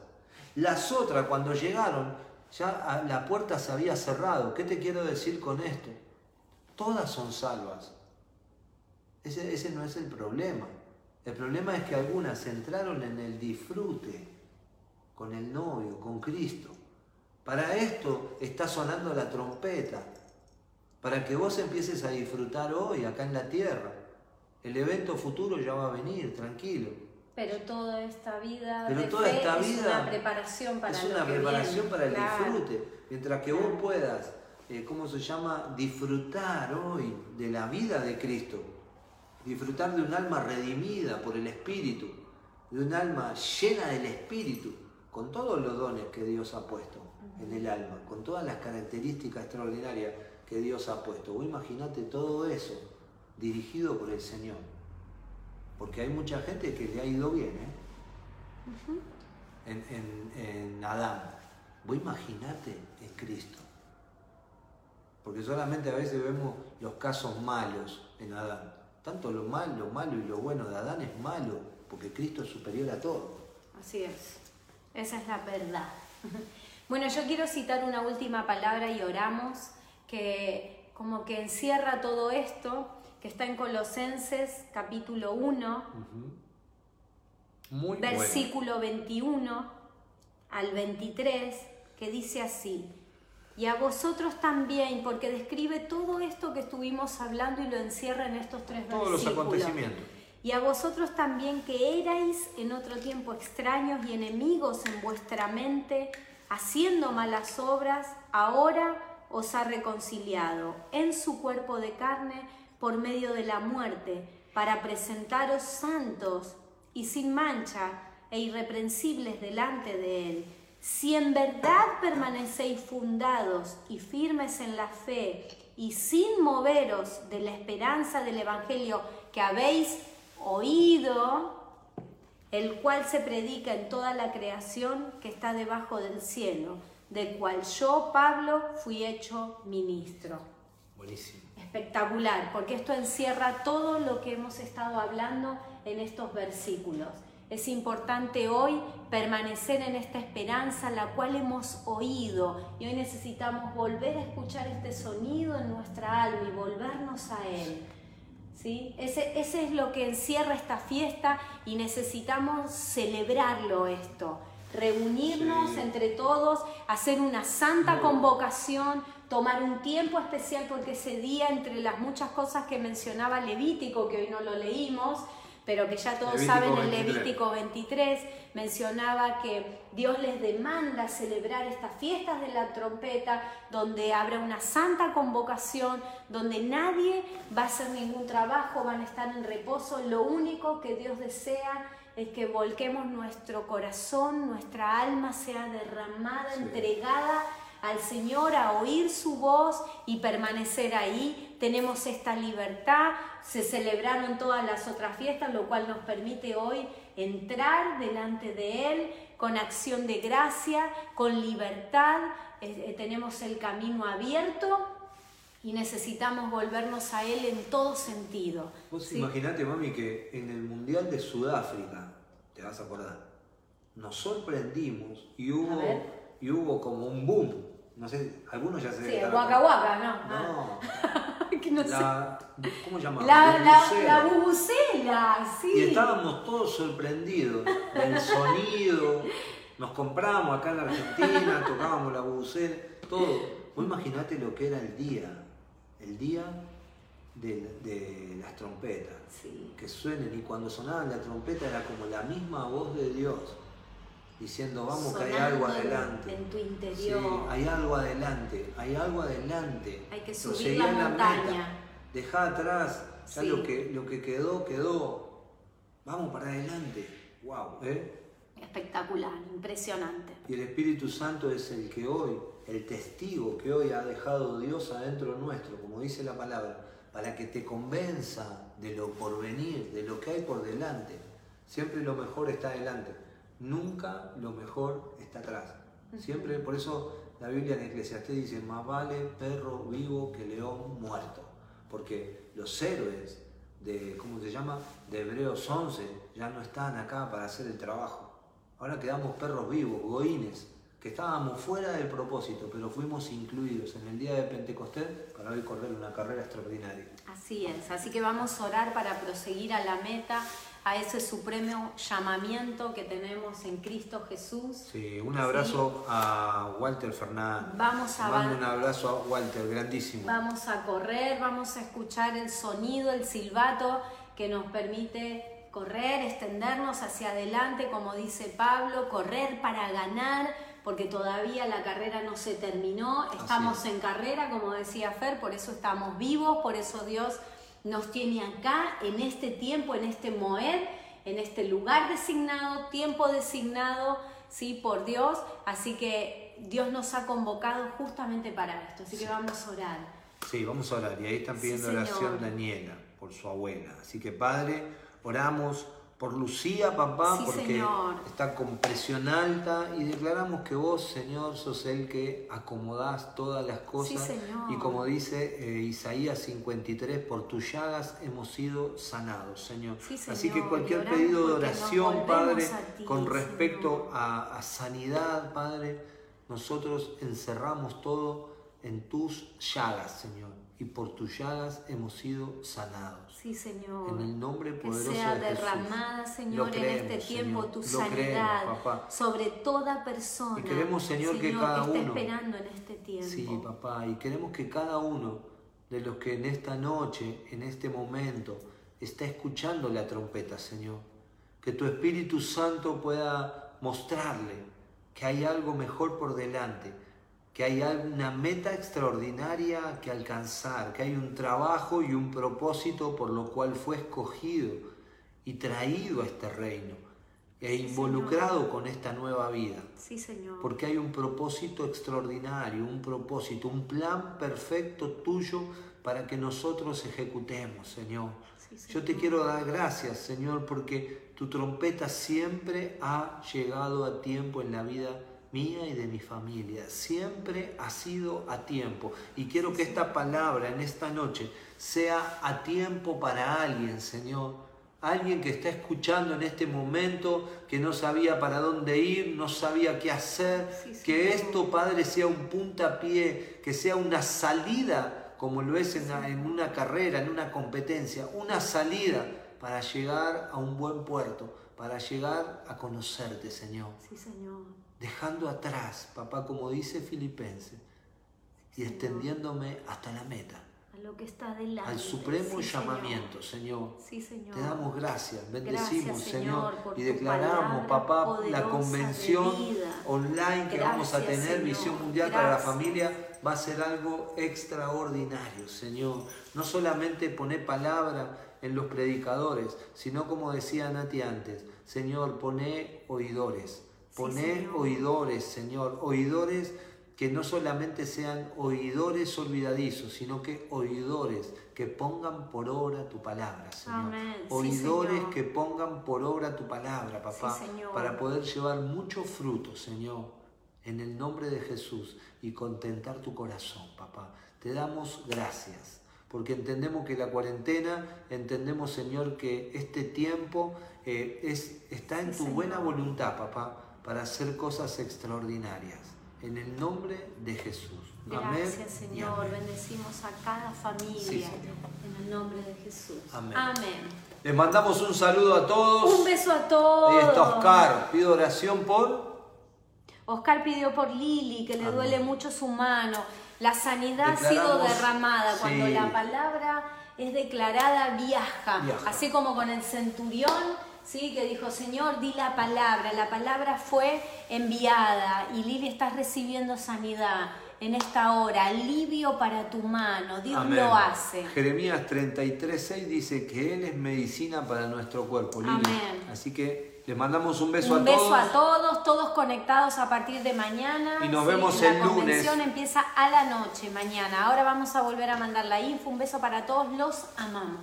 Las otras, cuando llegaron, ya la puerta se había cerrado. ¿Qué te quiero decir con esto? Todas son salvas. Ese, ese no es el problema. El problema es que algunas entraron en el disfrute con el novio, con Cristo. Para esto está sonando la trompeta, para que vos empieces a disfrutar hoy acá en la tierra. El evento futuro ya va a venir, tranquilo. Pero toda esta vida, Pero toda esta vida es una preparación para es una preparación para el disfrute. Mientras que vos puedas, eh, ¿cómo se llama? Disfrutar hoy de la vida de Cristo. Disfrutar de un alma redimida por el Espíritu, de un alma llena del Espíritu, con todos los dones que Dios ha puesto en el alma, con todas las características extraordinarias que Dios ha puesto. Vos imaginate todo eso dirigido por el Señor. Porque hay mucha gente que le ha ido bien, ¿eh? en, en, en, Adán. Vos imaginate en Cristo. Porque solamente a veces vemos los casos malos en Adán. Tanto lo malo, lo malo y lo bueno de Adán es malo, porque Cristo es superior a todo. Así es. Esa es la verdad. Bueno, yo quiero citar una última palabra y oramos que como que encierra todo esto, que está en Colosenses capítulo 1, versículo 21 al 23, que dice así, y a vosotros también, porque describe todo esto que estuvimos hablando y lo encierra en estos tres Todos los acontecimientos. Y a vosotros también que erais en otro tiempo extraños y enemigos en vuestra mente, haciendo malas obras, ahora os ha reconciliado en su cuerpo de carne por medio de la muerte, para presentaros santos y sin mancha e irreprensibles delante de Él. Si en verdad permanecéis fundados y firmes en la fe y sin moveros de la esperanza del Evangelio que habéis oído, el cual se predica en toda la creación que está debajo del cielo del cual yo, Pablo, fui hecho ministro. Buenísimo. Espectacular, porque esto encierra todo lo que hemos estado hablando en estos versículos. Es importante hoy permanecer en esta esperanza la cual hemos oído y hoy necesitamos volver a escuchar este sonido en nuestra alma y volvernos a Él. ¿Sí? Ese, ese es lo que encierra esta fiesta y necesitamos celebrarlo esto reunirnos entre todos, hacer una santa convocación, tomar un tiempo especial porque ese día, entre las muchas cosas que mencionaba Levítico, que hoy no lo leímos, pero que ya todos saben en Levítico 23, mencionaba que Dios les demanda celebrar estas fiestas de la trompeta, donde habrá una santa convocación, donde nadie va a hacer ningún trabajo, van a estar en reposo, lo único que Dios desea es que volquemos nuestro corazón, nuestra alma sea derramada, entregada al Señor, a oír su voz y permanecer ahí. Tenemos esta libertad, se celebraron todas las otras fiestas, lo cual nos permite hoy entrar delante de Él con acción de gracia, con libertad, eh, tenemos el camino abierto y necesitamos volvernos a Él en todo sentido. Vos ¿sí? imaginate, mami, que en el Mundial de Sudáfrica, te vas a acordar, nos sorprendimos y hubo, y hubo como un boom. No sé, algunos ya se Sí, Waka. Waka, ¿no? Ah, No, que no sé. la, ¿cómo se llama? La, la, la bubucela, sí. Y estábamos todos sorprendidos del sonido. Nos compramos acá en la Argentina, tocábamos la bubucela, todo. Vos imaginate lo que era el día, el día de, de las trompetas. Sí. Que suenen y cuando sonaba la trompeta era como la misma voz de Dios, diciendo, vamos que hay algo adelante. En tu Sí, interior. hay algo adelante, hay algo adelante. Hay que subir la montaña. meta. Dejá atrás, ya Sí. lo, que, lo que quedó, quedó. Vamos para adelante. Wow, ¿eh? Espectacular, impresionante. Y el Espíritu Santo es el que hoy, el testigo que hoy ha dejado Dios adentro nuestro, como dice la palabra, para que te convenza de lo por venir, de lo que hay por delante. Siempre lo mejor está adelante, nunca lo mejor está atrás. Siempre, por eso la Biblia en Eclesiastés dice, más vale perro vivo que león muerto. Porque los héroes de, ¿cómo se llama? De Hebreos 11 ya no están acá para hacer el trabajo. Ahora quedamos perros vivos, goínes, que estábamos fuera del propósito, pero fuimos incluidos en el día de Pentecostés para hoy correr una carrera extraordinaria. Así es, así que vamos a orar para proseguir a la meta, a ese supremo llamamiento que tenemos en Cristo Jesús. Sí, un abrazo a Walter Fernández. Vamos a mando un abrazo a Walter, grandísimo. Vamos a correr, vamos a escuchar el sonido, el silbato que nos permite correr, extendernos hacia adelante, como dice Pablo, correr para ganar, porque todavía la carrera no se terminó, estamos es. en carrera, como decía Fer, por eso estamos vivos, por eso Dios nos tiene acá, en este tiempo, en este Moed, en este lugar designado, tiempo designado, sí, por Dios, así que Dios nos ha convocado justamente para esto, así que vamos a orar. Sí, vamos a orar. Y ahí están pidiendo oración Daniela por su abuela. Así que Padre, oramos por Lucía, papá, Sí, porque Señor. está con presión alta y declaramos que vos, Señor, sos el que acomodás todas las cosas. Sí. Y como dice eh, Isaías 53, por tus llagas hemos sido sanados, Señor. Sí, Así que cualquier pedido de oración, Padre, ti, con respecto a sanidad, Padre, nosotros encerramos todo en tus llagas, Señor. Y por tus llagas hemos sido sanados. Sí, Señor. En el nombre que poderoso sea de Jesús. derramada, Lo Señor, en creemos, este tiempo Señor. tu Lo sanidad creemos, sobre toda persona. Y queremos, Señor, que cada esté uno- esperando en este tiempo. Sí, papá, y queremos que cada uno de los que en esta noche, en este momento, está escuchando la trompeta, Señor, que tu Espíritu Santo pueda mostrarle que hay algo mejor por delante, que hay una meta extraordinaria que alcanzar, que hay un trabajo y un propósito por lo cual fue escogido y traído a este reino e Sí, involucrado con esta nueva vida. Sí, Señor. Porque hay un propósito extraordinario, un propósito, un plan perfecto tuyo para que nosotros ejecutemos, Señor. Sí, Yo te Señor. quiero dar gracias, Señor, porque tu trompeta siempre ha llegado a tiempo en la vida mía y de mi familia. Siempre ha sido a tiempo. Y quiero que esta palabra en esta noche sea a tiempo para alguien, Señor. Alguien que está escuchando en este momento, que no sabía para dónde ir, no sabía qué hacer, Sí, que esto, Padre, sea un puntapié, que sea una salida, como lo es en una, en una carrera, en una competencia, una salida para llegar a un buen puerto, para llegar a conocerte, Señor. Sí, Señor. Dejando atrás, papá, como dice Filipense, y extendiéndome hasta la meta, A lo que está delante. al supremo Sí, llamamiento, Señor. Señor. Sí, Señor. Te damos gracias, bendecimos, Gracias, Señor, y declaramos, papá, la convención online que vamos a tener, Señor. Visión Mundial para la. Familia, va a ser algo extraordinario, Señor. No solamente poner palabra en los predicadores, sino como decía Nati antes, Señor, poné oidores, Sí, poné Señor. oidores, Señor, oidores que no solamente sean oidores olvidadizos, sino que oidores que pongan por obra tu palabra, Señor. Amén. Sí, Oidores Señor. que pongan por obra tu palabra, papá, Sí, para poder llevar mucho fruto, Señor, en el nombre de Jesús y contentar tu corazón, papá. Te damos gracias, porque entendemos que la cuarentena, entendemos, Señor, que este tiempo eh, es, está en tu buena voluntad, papá, para hacer cosas extraordinarias. En el nombre de Jesús. Gracias, Señor. Bendecimos a cada familia. En el nombre de Jesús. Amén. Amén. Les mandamos un saludo a todos. Un beso a todos. Ahí está Oscar. Pido oración por. Oscar pidió por Lili, que le Amén. duele mucho su mano. La sanidad ha sido derramada. Cuando la palabra es declarada, viaja. Viaja. Así como con el centurión, ¿sí? que dijo, Señor, di la palabra. La palabra fue enviada y Lili estás recibiendo sanidad en esta hora. Alivio para tu mano. Dios Amén. lo hace. Jeremías 33.6 dice que Él es medicina para nuestro cuerpo. Lili. Amén. Así que les mandamos un beso Un a beso todos. a todos, todos conectados a partir de mañana. Y nos Sí, vemos la el lunes. convención empieza a la noche mañana. Ahora vamos a volver a mandar la info. Un beso para todos, los amamos.